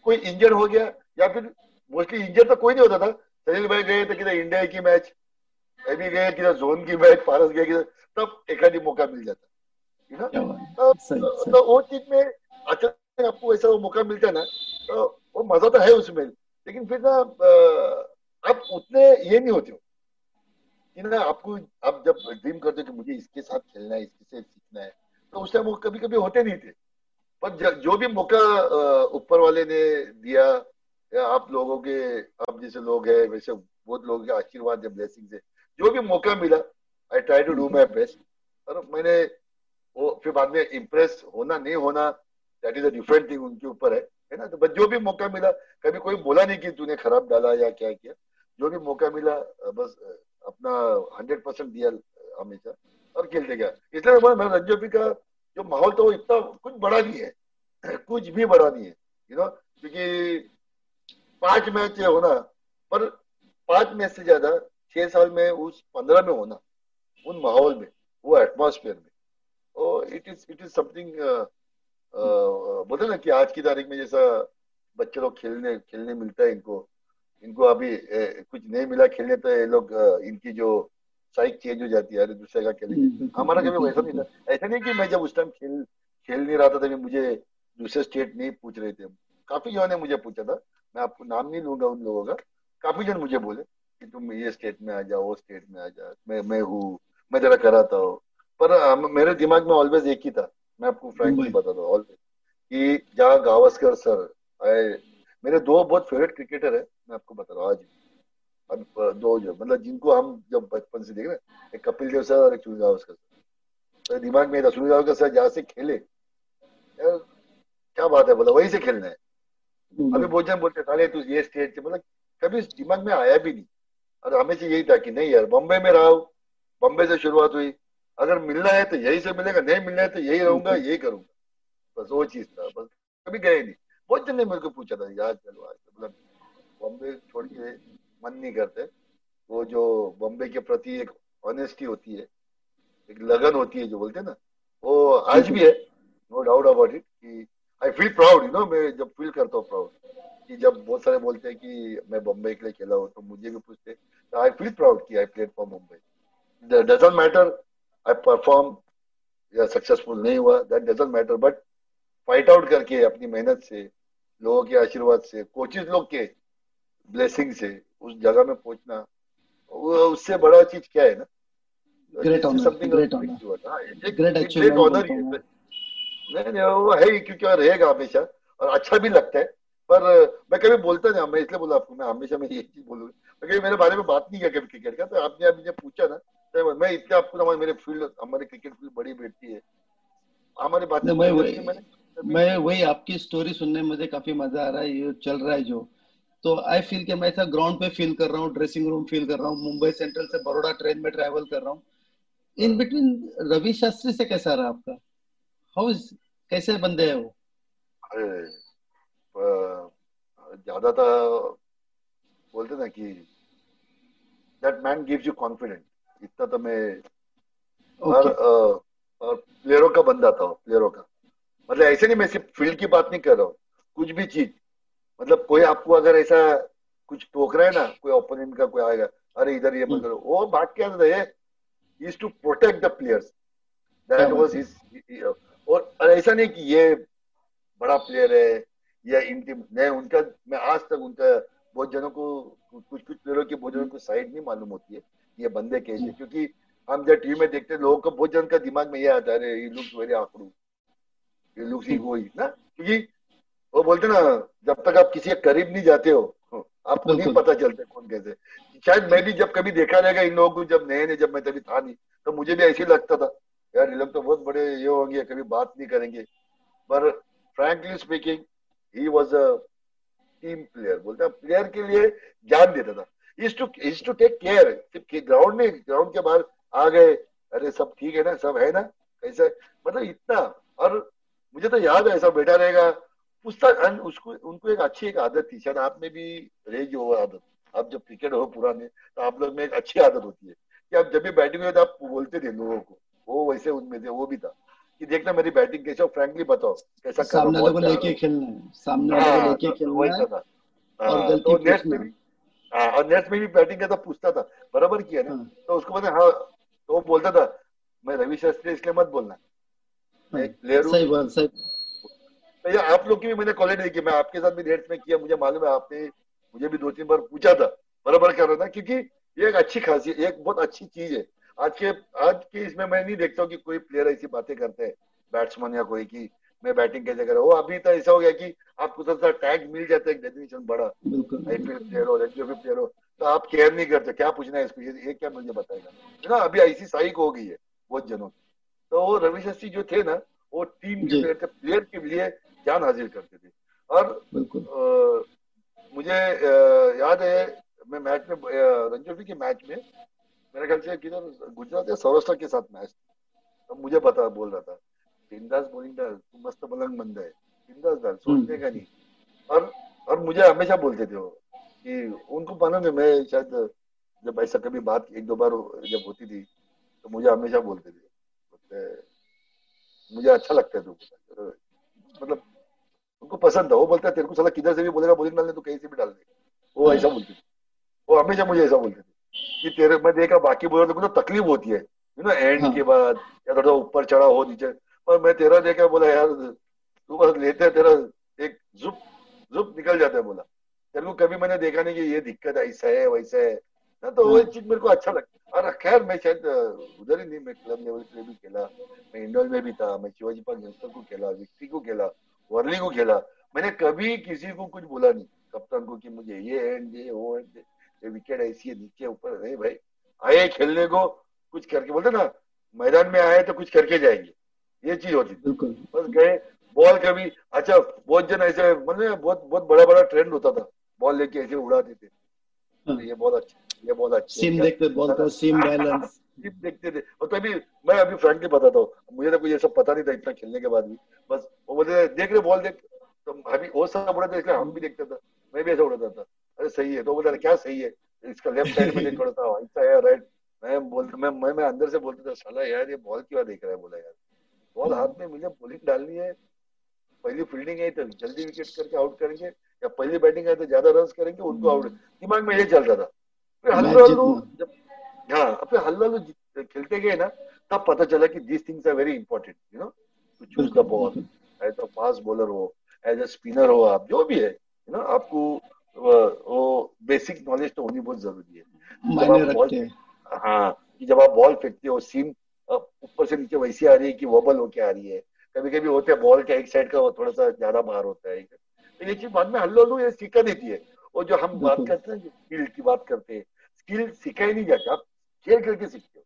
कोई इंजर हो गया या फिर मोस्टली इंजर तो कोई नहीं होता था। सलील भाई गए थे किधर इंडिया की मैच एबी गए किधर जोन की मैच पारस गए किधर तब एक मौका मिल जाता। यू नो तो वो चीज़ में अचानक आपको ऐसा मौका मिलता है ना तो वो मज़ा तो है उसमें। लेकिन फिर ना आप उतने ये नहीं होते हो कि ना आपको, आप जब ड्रीम करते हो कि मुझे इसके साथ खेलना है, इसके साथ सीखना है तो उस टाइम वो कभी कभी होते नहीं थे। पर जो भी मौका ऊपर वाले ने दिया, या आप लोगों के, आप जैसे लोग हैं, वैसे बहुत लोगों के आशीर्वाद है ब्लेसिंग से, जो भी मौका मिला I try to do my best और मैंने वो फिर बाद में इम्प्रेस होना, नहीं होना that is a different thing उनके ऊपर है है ना? तो बस जो भी मौका मिला, कभी कोई बोला नहीं कि तूने खराब डाला या क्या किया, जो भी मौका मिला बस अपना हंड्रेड परसेंट दिया हमेशा, और खेलते गया। इसलिए मैं रंजोपी का जो माहौल तो इतना, कुछ बड़ा नहीं है, कुछ भी बड़ा नहीं है यू नो क्योंकि पाँच मैच होना पर पाँच मैच से ज़्यादा छह साल में उस पंद्रह में होना उन माहौल में, वो एटमोसफेयर में। It is it is something बोलते ना कि आज की तारीख में जैसा बच्चे लोग खेलने खेलने मिलता है इनको। इनको अभी ए, कुछ नहीं मिला खेलने तो ये लोग इनकी जो साइक चेंज हो जाती है अरे दूसरे का खेलेंगे। हम्म, हमारा कभी वैसा नहीं था। ऐसा नहीं कि मैं जब उस टाइम खेल खेल नहीं रहा था तभी मुझे दूसरे स्टेट नहीं पूछ रहे थे। काफ़ी जनों ने मुझे पूछा था। मैं आपको नाम नहीं लूँगा उन लोगों का। काफ़ी जन मुझे बोले कि तुम ये स्टेट में आ जाओ वो स्टेट में आ जाओ मैं मैं हूँ मैं जरा कराता हूँ। पर मेरे दिमाग में ऑलवेज एक ही था। मैं आपको फ्रेंकली बता दू ऑलवेज कि जहाँ गावस्कर सर आए मेरे दो बहुत फेवरेट क्रिकेटर है मैं आपको बता रहा हूँ आज। अब दो जो मतलब जिनको हम जब बचपन से देख रहे हैं एक कपिल देव सर और एक सुनील गावस्कर सर। तो दिमाग में था सुनील गावस्कर सर जहाँ से खेले यार क्या बात है बोला वही से खेलना है। अभी बहुत जन बोलते साले तू ये स्टेट से मतलब कभी दिमाग में आया भी नहीं। और हमेशा यही था कि नहीं यार बम्बई में रहा बम्बई से शुरुआत हुई अगर मिलना है तो यही से मिलेगा नहीं मिलना है तो यही रहूँगा यही करूँगा बस वो चीज़ था बस कभी गए नहीं। बहुत जन ने मेरे को पूछा था याद चलो आज मतलब बॉम्बे छोड़ के मन नहीं करते। वो जो बॉम्बे के प्रति एक ऑनेस्टी होती है एक लगन होती है जो बोलते हैं ना वो आज भी है नो डाउट अबाउट इट कि I feel proud you know मैं जब फील करता हूँ प्राउड कि जब बहुत सारे बोलते हैं कि मैं बॉम्बे के लिए खेला हूँ तो मुझे भी पूछते आई फील प्राउड कि I played for Mumbai doesn't matter I perform या सक्सेसफुल नहीं हुआ that doesn't matter but fight out करके अपनी मेहनत से लोगों के आशीर्वाद से कोचिज लोग के ब्लेसिंग से उस जगह में पहुँचना उससे बड़ा चीज़ क्या है ना? ग्रेट ऑनर ऑनर नहीं वो है क्योंकि रहेगा हमेशा और अच्छा भी लगता है पर मैं कभी बोलता नहीं मैं इसलिए बोला आपको मैं हमेशा मैं ये चीज़ बोलूँगा कभी मेरे बारे में बात नहीं किया कभी क्रिकेट का तो आपने अभी जब पूछा ना मैं इतने आपको मेरे फ़ील्ड हमारी क्रिकेट फ़ील्ड बड़ी बैठती है। हमारी बात मैं वही मैं वही आपकी स्टोरी सुनने में मुझे काफ़ी मज़ा आ रहा है ये चल रहा है जो। तो आई फील कि मैं ऐसा ग्राउंड पे फील कर रहा हूँ ड्रेसिंग रूम फील कर रहा हूँ मुंबई सेंट्रल से बड़ोड़ा ट्रेन में ट्रैवल कर रहा हूँ। इन बिटवीन रवि शास्त्री से कैसा रहा आपका? हाउ इज़ कैसे बंदे है वो? ज़्यादा था बोलते ना कि that man gives you confidence इतना तो मैं okay. हर प्लेयरों का बंदा था प्लेयरों का। मतलब ऐसे नहीं मैं सिर्फ़ फ़ील्ड की बात नहीं कर रहा हूँ कुछ भी चीज़। मतलब कोई आपको अगर ऐसा कुछ टोक रहा है ना कोई ओपोनेंट का कोई आएगा अरे इधर ये मत करो वो बात क्या है is to protect the players that was his और ऐसा नहीं कि ये बड़ा प्लेयर है या इनकी नहीं उनका मैं आज तक उनका बहुत जनों को कुछ कुछ प्लेयरों की बहुत जनों को साइड नहीं मालूम होती है। ये बंदे कैसे? क्योंकि हम जब टीम में देखते हैं लोगों को बहुत जन का दिमाग में ये आता है ये लुक्स वेरी आकड़ू ये लुक्स ही वही ना? क्योंकि वो बोलते ना जब तक आप किसी के करीब नहीं जाते हो आपको नहीं पता चलता कौन कैसे शायद मैं भी जब कभी देखा रहेगा इन लोगों को जब नए नए जब मैं तभी था नहीं तो मुझे भी ऐसे लगता था यार ये लोग तो बहुत बड़े ये होंगे कभी बात नहीं करेंगे। पर frankly speaking he was a team player बोलते प्लेयर के लिए ज्ञान देता था। Is to is to take care ground में ग्राउंड के बाहर आ गए अरे सब ठीक है ना सब है ना कैसे मतलब इतना और मुझे तो याद है ऐसा बैठा रहेगा पुस्तक उसको उनको एक अच्छी एक आदत थी शायद आप में भी रहेगी वो आदत आप जब क्रिकेट हो पुराने तो आप लोग में एक अच्छी आदत होती है कि आप जब भी बैटिंग हुई तो आप बोलते थे लोगों को वो वैसे उनमें थे वो भी था कि देखना मेरी बैटिंग कैसे फ्रेंकली बताओ कैसा सामने वाले को लेके खेलना है सामने वाले को हाँ, लेके खेलना है था। और हाँ, गलती तो नेक्स्ट में भी हाँ, और नेक्स्ट में भी बैटिंग का तो पूछता था। बराबर किया ना? तो उसको मैंने हाँ तो वो बोलता था मैं रवि शास्त्री इसलिए मत बोलना। सही बात सही। तो आप लोग की भी मैंने क्वालिटी देखी मैं आपके साथ भी रेट्स में किया मुझे मालूम है आपने मुझे भी दो तीन बार पूछा था। बराबर कर रहा था क्योंकि ये एक अच्छी खासियत एक बहुत अच्छी चीज़ है। आज के आज के इसमें मैं नहीं देखता हूँ कि कोई प्लेयर ऐसी बातें करते हैं बैट्समैन या कोई की मैं बैटिंग कैसे कर रहा। हूँ अभी तो ऐसा हो गया कि आपको सबसे टैग मिल जाता है डेफिनेशन बड़ा। आईपीएल प्लेयर हो एनजीओ प्लेयर हो तो आप केयर नहीं करते। क्या पूछना है इसको ये क्या मुझे बताएगा? ना अभी ऐसी साइक हो गई है बहुत जनों की। तो वो रवि शास्त्री जो थे ना वो टीम के प्लेयर थे प्लेयर के लिए जान हाजिर करते थे। और आ, मुझे आ, याद है मैं मैच में रंजोफी के मैच में मेरे ख्याल से किधर गुजरात या सौराष्ट्र के साथ मैच तो मुझे पता बोल रहा था। बिंदास बोलिंग डाल तू मस्त मलंग बंद है बिंदास डाल सोचने का नहीं? और और मुझे हमेशा बोलते थे वो कि उनको मालूम है मैं शायद जब ऐसा कभी बात एक दो बार जब होती थी तो मुझे हमेशा बोलते थे। मुझे अच्छा लगता है तो मतलब उनको पसंद था। वो बोलता है तेरे को साला किधर से भी बोलेगा बोलिंग डालने तो कहीं से भी डाल दे। वो ऐसा बोलते थे। वो हमेशा मुझे ऐसा बोलते थे कि तेरे मैं देखा बाकी बोलर को तो तकलीफ़ होती है। You know and. के बाद या थोड़ा ऊपर चढ़ा हो नीचे पर मैं तेरा देखा बोला यार तू बस लेते तेरा एक जुप जुप निकल जाता है बोला। तेरे को कभी मैंने देखा नहीं कि ये दिक्कत ऐसा है वैसा है। ना तो वो हाँ। चीज़ मेरे को अच्छा लगता और खैर मैं शायद उधर ही नहीं मैं क्लब लेवल पे भी खेला। मैं इंडोर में भी था मैं शिवाजी पार्क यंगस्टर को खेला विक्टी को खेला वर्ली को खेला। मैंने कभी किसी को कुछ बोला नहीं। कप्तान को कि मुझे ये एंड ये वो एंड ये। विकेट ऐसी है नीचे ऊपर नहीं भाई आए खेलने को कुछ करके बोलते ना मैदान में आए तो कुछ करके जाएँगे। ये चीज़ होती थी। बस गए बॉल कभी अच्छा बहुत जन ऐसे मतलब बहुत बहुत बड़ा बड़ा ट्रेंड होता था। बॉल लेके ऐसे उड़ाते थे। हाँ। ये बहुत अच्छा ये बहुत अच्छा सीम देखते बॉल का सीम बैलेंस सीम देखते थे। और तभी मैं अभी फ्रेंकली बताता हूँ मुझे तो कुछ ये सब पता नहीं था इतना खेलने के बाद भी। बस वो बोलते देख रहे बॉल देख। तो अभी वो सब उड़ा था हम भी देखते थे। मैं भी ऐसा उड़ाता था। अरे सही है। तो बोलता क्या सही है? इसका लेफ़्ट साइड में देखा था है राइट मैं बोलता मैं मैं अंदर से बोलता था साला यार ये बॉल क्यों देख रहा है? बोला यार। बॉल हाथ में मुझे बॉलिंग डालनी है। पहली फील्डिंग है तो जल्दी विकेट करके आउट करेंगे। या पहली बैटिंग है तो ज़्यादा रन करेंगे उनको आउट दिमाग में ये चलता था। फिर हल्लू हल्लू जब हाँ फिर हल्लू हल्लू खेलते गए ना तब पता चला कि this things are very important you know to choose the ball as a fast bowler हो एज अ स्पिनर हो आप जो भी है यू नो आपको वो बेसिक नॉलेज तो होनी बहुत ज़रूरी है। जब आप बॉल हाँ। कि जब आप बॉल फेंकते हो सीम ऊपर से नीचे वैसी आ रही है कि वॉबल होके आ रही है। कभी कभी होते हैं बॉल के एक साइड का वो थोड़ा सा ज़्यादा बाहर होता है। तो ये चीज़ बाद में हल्लो हल्लो ये सीखा देती है और जो हम बात करते हैं स्किल की बात करते हैं स्किल सिखाई नहीं जाती आप खेल खेल के सीखते हो।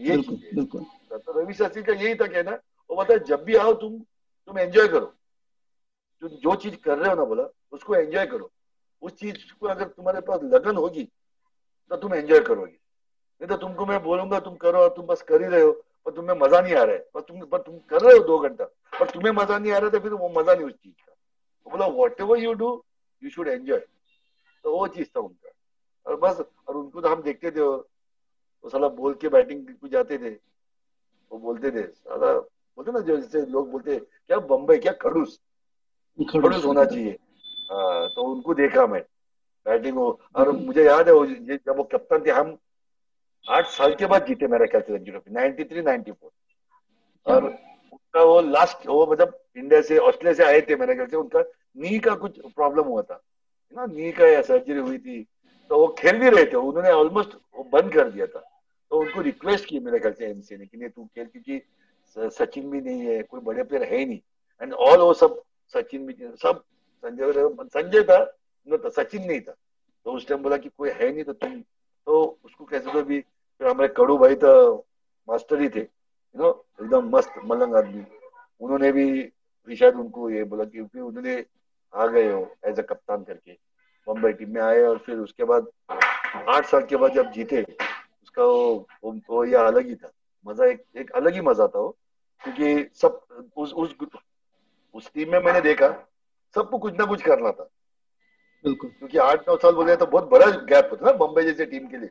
ये चीज़ तो रवि शास्त्री का यही था कहना वो बता जब भी आओ तुम तुम एंजॉय करो। तुम जो चीज़ कर रहे हो ना बोला उसको एंजॉय करो। उस चीज़ को अगर तुम्हारे पास लगन होगी तो तुम एंजॉय करोगे। नहीं तो तुमको मैं बोलूँगा तुम करो तुम बस कर ही रहे हो। पर तुम्हें मज़ा नहीं आ रहा है। पर तुम पर तुम कर रहे हो दो घंटा। पर तुम्हें मज़ा नहीं आ रहा था फिर वो मज़ा नहीं उस चीज़ का। तो बोला whatever you do you should enjoy तो वो चीज़ था उनका। और बस और उनको तो हम देखते थे वो साला बोल के बैटिंग को जाते थे। वो बोलते थे साला बोलते ना जो जैसे लोग बोलते क्या बम्बई क्या खड़ूस। खड़ूस। होना चाहिए। हाँ, तो उनको देखा मैं बैटिंग हो और मुझे याद है वो जब वो कप्तान थे हम आठ साल के बाद जीते मेरे ख्याल से Ranji trophy ninety three ninety four और उनका वो लास्ट वो मतलब इंडिया से ऑस्ट्रेलिया से आए थे मेरे ख्याल से उनका नी का कुछ प्रॉब्लम हुआ था। ना नी का या सर्जरी हुई थी। तो वो खेल भी रहे थे उन्होंने ऑलमोस्ट बंद कर दिया था। तो उनको रिक्वेस्ट की मेरे ख्याल से एमसी ने कि नहीं तू खेल क्योंकि सचिन भी नहीं है कोई बड़े प्लेयर है ही नहीं। एंड ऑल वो सब सचिन भी सब संजय संजय था तो सचिन नहीं था। तो उस टाइम बोला कि कोई है नहीं तो तुम तो उसको कैसे तो भी फिर हमारे कड़ू भाई तो मास्टर ही थे यू नो एकदम मस्त मलंग आदमी। उन्होंने भी शायद उनको ये बोला कि फिर उन्होंने आ गए हो एज अ कप्तान करके बम्बई टीम में आए और फिर उसके बाद आठ साल के बाद जब जीते उसका वो, वो, वो ये अलग ही था। मज़ा एक एक अलग ही मज़ा था वो क्योंकि सब उस उस उस टीम में मैंने देखा सबको कुछ ना कुछ करना था। बिल्कुल। क्योंकि आठ नौ साल बोले तो बहुत बड़ा गैप होता है ना बम्बई जैसे टीम के लिए।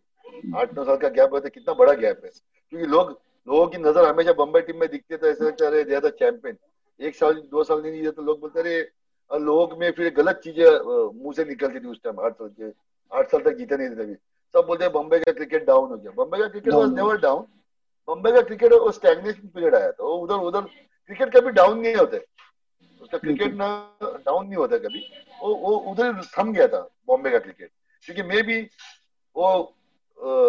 आठ नौ साल का गैप होता है कितना बड़ा गैप है। क्योंकि लोग लोगों की नज़र हमेशा बम्बई टीम में दिखते थे ऐसे लगता है ज़्यादा चैंपियन एक साल दो साल नहीं जीते तो लोग बोलते रहे लोग में फिर गलत चीज़ें मुँह से निकलती थी उस टाइम आठ साल के आठ साल तक जीते नहीं थे सब बोलते हैं बम्बई का क्रिकेट डाउन हो गया। बम्बई का cricket was never down Bombay का क्रिकेट वो स्टैग्नेशन पीरियड आया था। उधर उधर क्रिकेट कभी डाउन नहीं होते। उसका क्रिकेट ना डाउन नहीं होता कभी। वो वो उधर थम गया था बॉम्बे का क्रिकेट क्योंकि मैं भी वो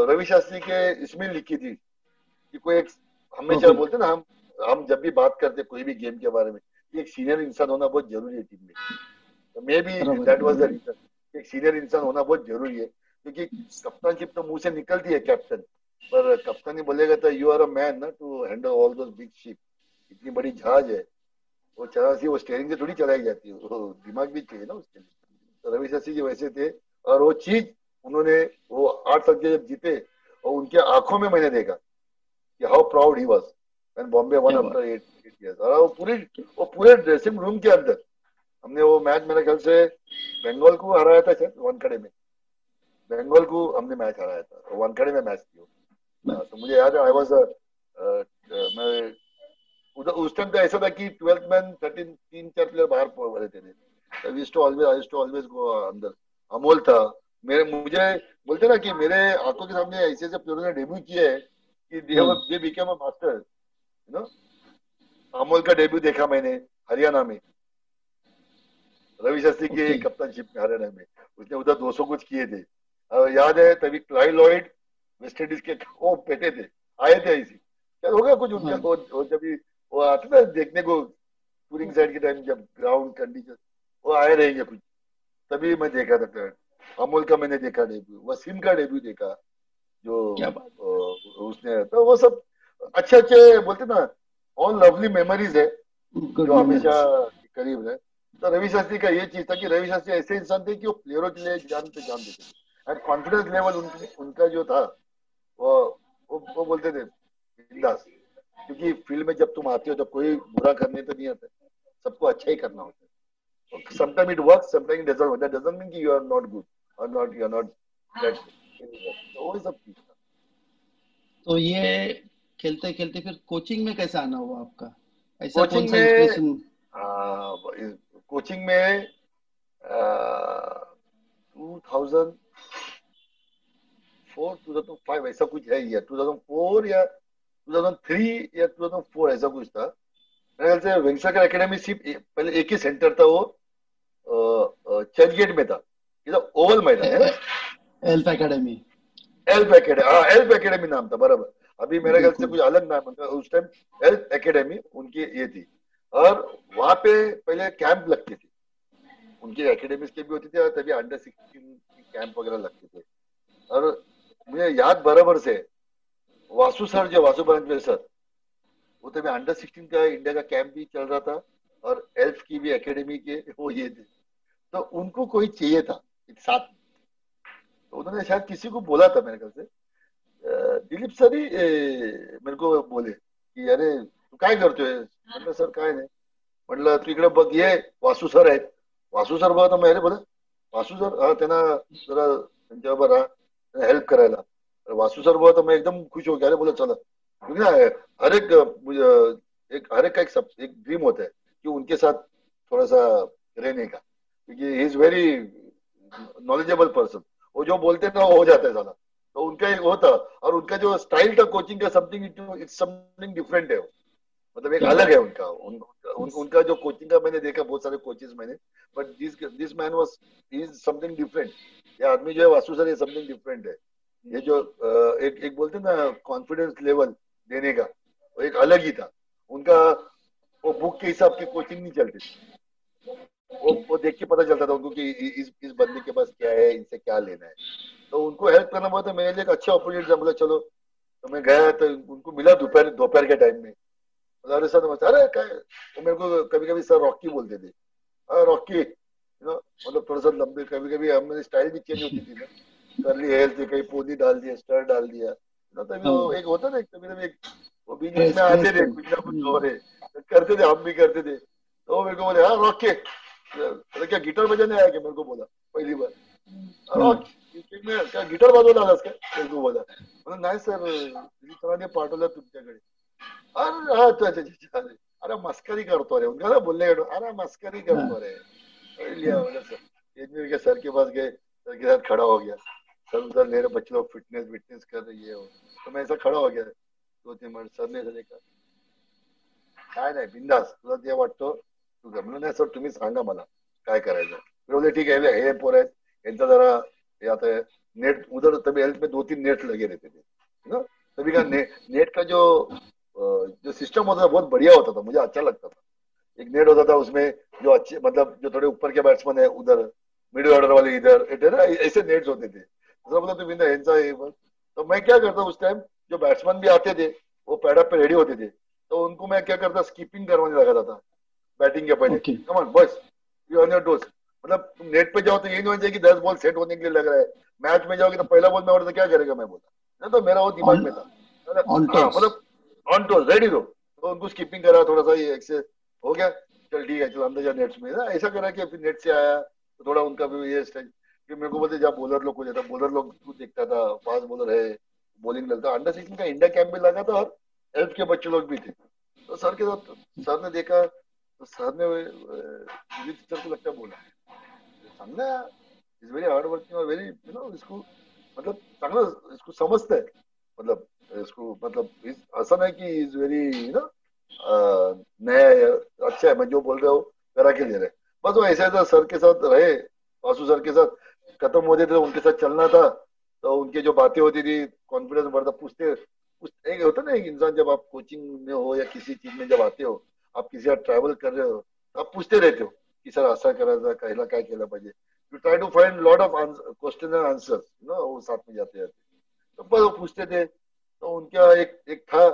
रवि शास्त्री के इसमें लिखी थी कि कोई एक हमेशा बोलते ना हम हम जब भी बात करते कोई भी गेम के बारे में एक सीनियर इंसान होना बहुत ज़रूरी है टीम में। तो maybe that was the reason एक सीनियर इंसान होना बहुत ज़रूरी है क्योंकि कप्तानशिप तो मुँह से निकलती है कैप्टन पर कप्तान ही बोलेगा तो यू आर अ मैन ना to handle all those big ship इतनी बड़ी जहाज़ है वो चला सी वो स्टेयरिंग से थोड़ी चलाई जाती है। वो दिमाग भी चाहिए ना उसके लिए। रवि शास्त्री जी वैसे थे। और वो चीज़ उन्होंने वो आठ तक जब जीते और उनके आँखों में मैंने देखा कि how proud he was when Bombay won after eight years और वो पूरे वो पूरे ड्रेसिंग रूम के अंदर हमने वो मैच मेरे ख्याल से बंगाल को हराया था सर वानखड़े में। बंगाल को हमने मैच हराया था। वनखड़े में मैच किया। तो मुझे याद है आई वाज मैं उधर उस टाइम तो ऐसा था कि ट्वेल्थ मैन थर्टीन तीन चार प्लेयर बाहर रहते थे अंदर। अमोल था। मेरे मुझे बोलते ना कि मेरे आँखों के सामने ऐसे ऐसे प्लेयरों ने डेब्यू किया है कि they became a master you know Amol का डेब्यू देखा मैंने हरियाणा में। रवि शास्त्री के कप्तानशिप में हरियाणा में। उसने उधर 200 कुछ किए थे। याद है तभी क्लाई लॉइड वेस्ट इंडीज के वो पेटे थे। आए थे ऐसी। क्या हो गया कुछ उनका हाँ। जब वो आते ना देखने को टूरिंग साइड के टाइम जब ग्राउंड कंडीशन वो आए रहेंगे कुछ। तभी मैं देखा था अमोल का मैंने देखा डेब्यू वसीम का डेब्यू देखा जो उसने तो वो सब अच्छे अच्छे बोलते ना ऑल लवली मेमोरीज है जो हमेशा करीब है। तो रवि शास्त्री का ये चीज़ था कि रवि शास्त्री ऐसे इंसान थे कि वो प्लेयरों के लिए जान पे जान देते एंड कॉन्फिडेंस लेवल उनका जो था वो वो, वो बोलते थे बिंदास। क्योंकि फ़ील्ड में जब तुम आते हो जब कोई बुरा करने तो नहीं आता। सबको अच्छा ही करना होता है। Sometime it work sometime it doesn't work that doesn't mean कि यू आर नॉट गुड और not you are not that तो वो सब तो ये खेलते खेलते फिर कोचिंग में कैसा आना हुआ आपका? ऐसा कोचिंग में कोचिंग में two thousand four two thousand five ऐसा कुछ है या टू थाउज़ेंड फोर या 2003 या 2004 ऐसा कुछ था मेरे ख्याल से वेंगसागर एकेडमी सिर्फ़ पहले एक ही सेंटर था वो चर्च गेट में था ये ओवल मैदान है एल्फ एकेडमी एल्फ एकेडमी हाँ एल्फ एकेडमी नाम था बराबर. अभी मेरे ख्याल से कुछ अलग नाम था उस टाइम एल्फ एकेडमी उनकी ये थी. और वहाँ पे पहले कैंप लगते थे. उनकी एकेडमीज के भी होती थी और तभी अंडर सिक्सटीन कैंप वगैरह लगते थे. और मुझे याद बराबर से वासु सर जो वासु ब्रांच सर, वो तो मैं अंडर सिक्सटीन का इंडिया का कैंप भी चल रहा था और एल्फ की भी एकेडमी के वो ये थे। तो उनको कोई चाहिए था साथ। तो उन्होंने शायद किसी को बोला था मेरे ख्याल से। दिलीप सर ही मेरे को बोले की, अरे, तू काय करतोय म्हणलं सर काय नाही. म्हटलं, तू इकडे बघ, ये वासू सर आहेत. वासू सर बघा, तर अरे बोला वासू सर, हा, त्यांना जरा त्यांच्याबरोबर हेल्प करायला. वासू सर बघा तो मैं एकदम खुश हो गया। अरे बोला चला। हर एक एक हर एक का एक, सब, एक ड्रीम होता है कि उनके साथ थोड़ा सा रहने का। क्योंकि इज़ वेरी नॉलेजेबल पर्सन वो जो बोलते ना वो हो जाता है ज़्यादा। तो उनका एक होता और उनका जो स्टाइल था कोचिंग का समथिंग इट्स समथिंग डिफरेंट है मतलब एक अलग है उनका। उन, उन, उनका जो कोचिंग का मैंने देखा बहुत सारे कोचेस मैंने। But this this man was is something different ये आदमी जो है वासु सर ये समथिंग डिफरेंट है। ये जो एक एक बोलते ना कॉन्फिडेंस लेवल देने का, वो एक अलग ही था। उनका, वो बुक के हिसाब की कोचिंग नहीं चलती थी। वो वो देख के पता चलता था उनको कि इस इस बंदे के पास क्या है, इनसे क्या लेना है। तो उनको हेल्प करना बहुत मेरे लिए एक अच्छा अपॉर्चुनिटी था। बोला, चलो तो मैं गया तो उनको मिला दोपहर दोपहर के टाइम में। अरे सर नमस्ते अरे क्या वो मेरे को कभी कभी सर रॉकी बोलते थे। अरे रॉकी यू नो मतलब थोड़ा सा लंबे कभी कभी हमारी स्टाइल भी चेंज होती थी ना। कर ली हेल्थ कहीं पोनी डाल दिया स्टर डाल दिया। ना तभी वो एक होता ना कभी कभी एक वो बीच में आते थे कुछ ना कुछ और करते थे हम भी करते थे। तो मेरे को बोले हाँ रॉके क्या गिटार बजाने आया क्या? मेरे को बोला पहली बार। रॉकी क्या गिटार वाजवला आलास का तू बोला म्हणून नाही सर सरांनी पाठवलं तुमच्याकडे अरे हा अच्छा अच्छा अरे मस्करी करतो रे। उनका ना बोलने अरे मस्करी करतो रे। लिया बोला सर। के सर के पास गए सर के साथ खड़ा हो गया। सर उधर ले रहे बच्चे लोग फिटनेस विटनेस कर रही है। तो मैं ऐसा खड़ा हो गया दो तीन मिनट सर ने देखा। काय नाही बिंदास तुला ते वाटतं नाही सर तुम्ही सांगा मला काय करायचं? बोलले ठीक आहे हे पोर आहेत यांचा जरा या तो नेट उधर तभी हेल्थ में दो तीन नेट लगे रहते थे ना? तभी का ने, नेट का जो जो सिस्टम होता था बहुत बढ़िया होता था मुझे अच्छा लगता था। एक नेट होता था उसमें जो अच्छे मतलब जो थोड़े ऊपर के बैट्समैन है उधर मिडिल ऑर्डर वाले इधर ऐसे नेट्स होते थे। तो बोला तो तो मैं क्या करता उस टाइम जो बैट्समैन भी आते थे वो पैडअप पे रेडी होते थे तो उनको मैं क्या करता स्कीपिंग करवाने लगाता था बैटिंग के पहले. कमान बस यू ऑन योर डोज मतलब तुम नेट पे जाओ तो ये नहीं होना चाहिए कि दस बॉल सेट होने के लिए लग रहा है। मैच में जाओगे तो पहला बॉल में और तो क्या करेगा मैं बोला ना तो मेरा वो दिमाग में था। हाँ, मतलब ऑन टोस रेडी रहो तो उनको स्कीपिंग करा थोड़ा सा ये एक्सेस हो गया। चल ठीक है चल अंदर जा नेट्स में। ऐसा करा कि फिर नेट से आया तो थोड़ा उनका भी ये फिर मेरे को बोलते जब बॉलर लोग को जाता बॉलर लोग को देखता था फास्ट बॉलर है बॉलिंग लगता अंडर सिक्सटीन का इंडिया कैंप भी लगा था और एल्फ के बच्चे लोग भी थे। तो सर के साथ सर ने देखा तो सर ने सर को लगता बोला इज़ व्हेरी हार्ड वर्किंग और वेरी यू नो इसको मतलब इसको समझता है। मतलब इसको मतलब ऐसा नहीं कि इज़ वेरी यू नो नया अच्छा है, मैं जो बोल रहा हूँ, करा के ले रहे बस वो ऐसे ऐसा सर के साथ रहे वासु सर के साथ। खत्म होते थे उनके साथ चलना था तो उनके जो बातें होती थी कॉन्फिडेंस बढ़ता, पूछते एक होता ना एक इंसान जब आप कोचिंग में हो या किसी चीज़ में जब आते हो, आप किसी साथ ट्रैवल कर रहे हो तो आप पूछते रहते हो की, सर असं करायचं कायला काय केलं पाहिजे? You try to find lot of question and answer no वो साथ में जाते जाते। तो पर वो पूछते थे तो उनका एक एक था,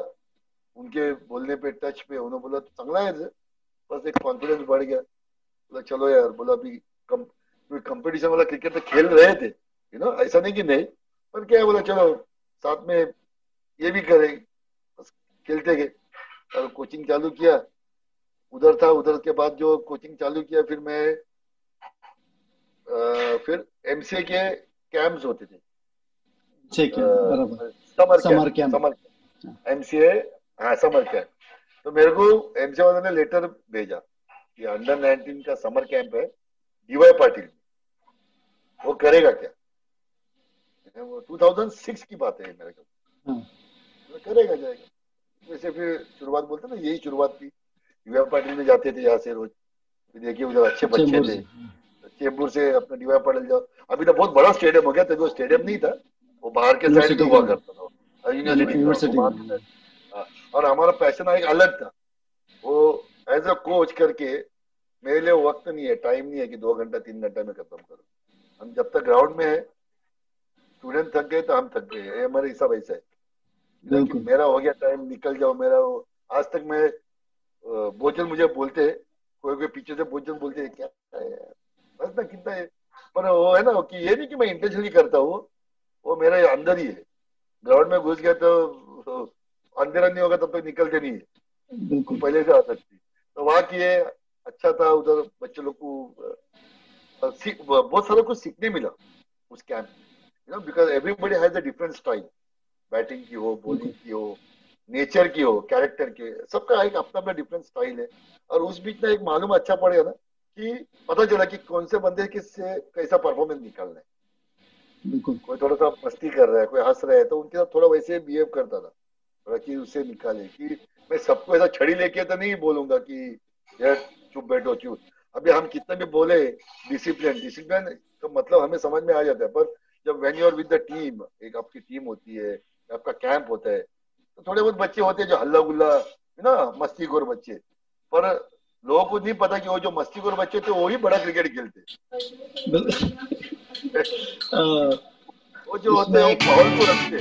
उनके बोलने पे टच पे, उन्होंने बोला तो चांगला है बस एक कॉन्फिडेंस बढ़ गया। बोला, चलो यार, बोला, अभी कम कंपटीशन वाला क्रिकेट तो खेल रहे थे यू नो ऐसा नहीं कि नहीं पर क्या बोला चलो साथ में ये भी करें बस खेलते गए। और कोचिंग चालू किया। उधर था उधर के बाद जो कोचिंग चालू किया फिर मैं आ, फिर एमसीए के कैंप्स होते थे। Summer summer camp summer MCA हाँ समर कैंप तो मेरे को एमसीए वालों ने लेटर भेजा कि अंडर 19 का समर कैंप है। डीवाई पाटिल वो करेगा क्या? वो 2006 की बात है मेरे को हाँ। करेगा जाएगा। वैसे फिर शुरुआत बोलते ना यही शुरुआत थी। डीवाई पाटिल में जाते थे यहाँ से रोज। देखिए उधर अच्छे बच्चे थे। चेंबूर से अपना डीवाई पाटिल जाओ। अभी तो बहुत बड़ा स्टेडियम हो गया तो स्टेडियम नहीं था वो बाहर के साइड में हुआ करता था। यूनिवर्सिटी हाँ, और हमारा पैशन एक अलग था। वो एज अ कोच करके मेरे लिए वक्त नहीं है टाइम नहीं है कि दो घंटा तीन घंटा में खत्म करो। हम जब तक ग्राउंड में है स्टूडेंट थक गए तो हम थक गए हमारे हिसाब ऐसा है। मेरा हो गया टाइम निकल जाओ। मेरा आज तक मैं भोजन मुझे बोलते कोई कोई पीछे से भोजन बोलते क्या है बस ना कितना है पर वो है ना कि ये नहीं कि मैं इंटेंशनली करता हूँ वो मेरे अंदर ही है। ग्राउंड में घुस गया तो अंधेरा नहीं होगा तब तक तो निकलते नहीं है। बिल्कुल। पहले से आ सकती तो वहाँ की अच्छा था उधर बच्चे लोग को बहुत सारा कुछ सीखने मिला उस camp you know because everybody has a different style batting की हो बॉलिंग की हो नेचर की हो कैरेक्टर के सबका एक अपना अपना डिफरेंट स्टाइल है। और उस बीच में एक मालूम अच्छा पड़ेगा ना कि पता चला कि कौन से बंदे किससे कैसा परफॉर्मेंस निकालना है। कोई थोड़ा सा मस्ती कर रहा है कोई हंस रहा है तो उनके साथ थोड़ा वैसे बिहेव करता था थोड़ा कि उसे निकाले कि मैं सबको ऐसा छड़ी लेके तो नहीं बोलूँगा कि यार चुप बैठो चुप। अभी हम कितने भी बोले डिसिप्लिन डिसिप्लिन का मतलब हमें समझ में आ जाता है। पर जब when you're with the team एक आपकी टीम होती है आपका कैंप होता है तो थोड़े बहुत बच्चे होते हैं जो हल्ला गुल्ला है ना मस्ती खोर बच्चे। पर लोगों को नहीं पता कि वो जो मस्ती खोर बच्चे थे वो ही बड़ा क्रिकेट खेलते। वो जो होते हैं वो माहौल को रखते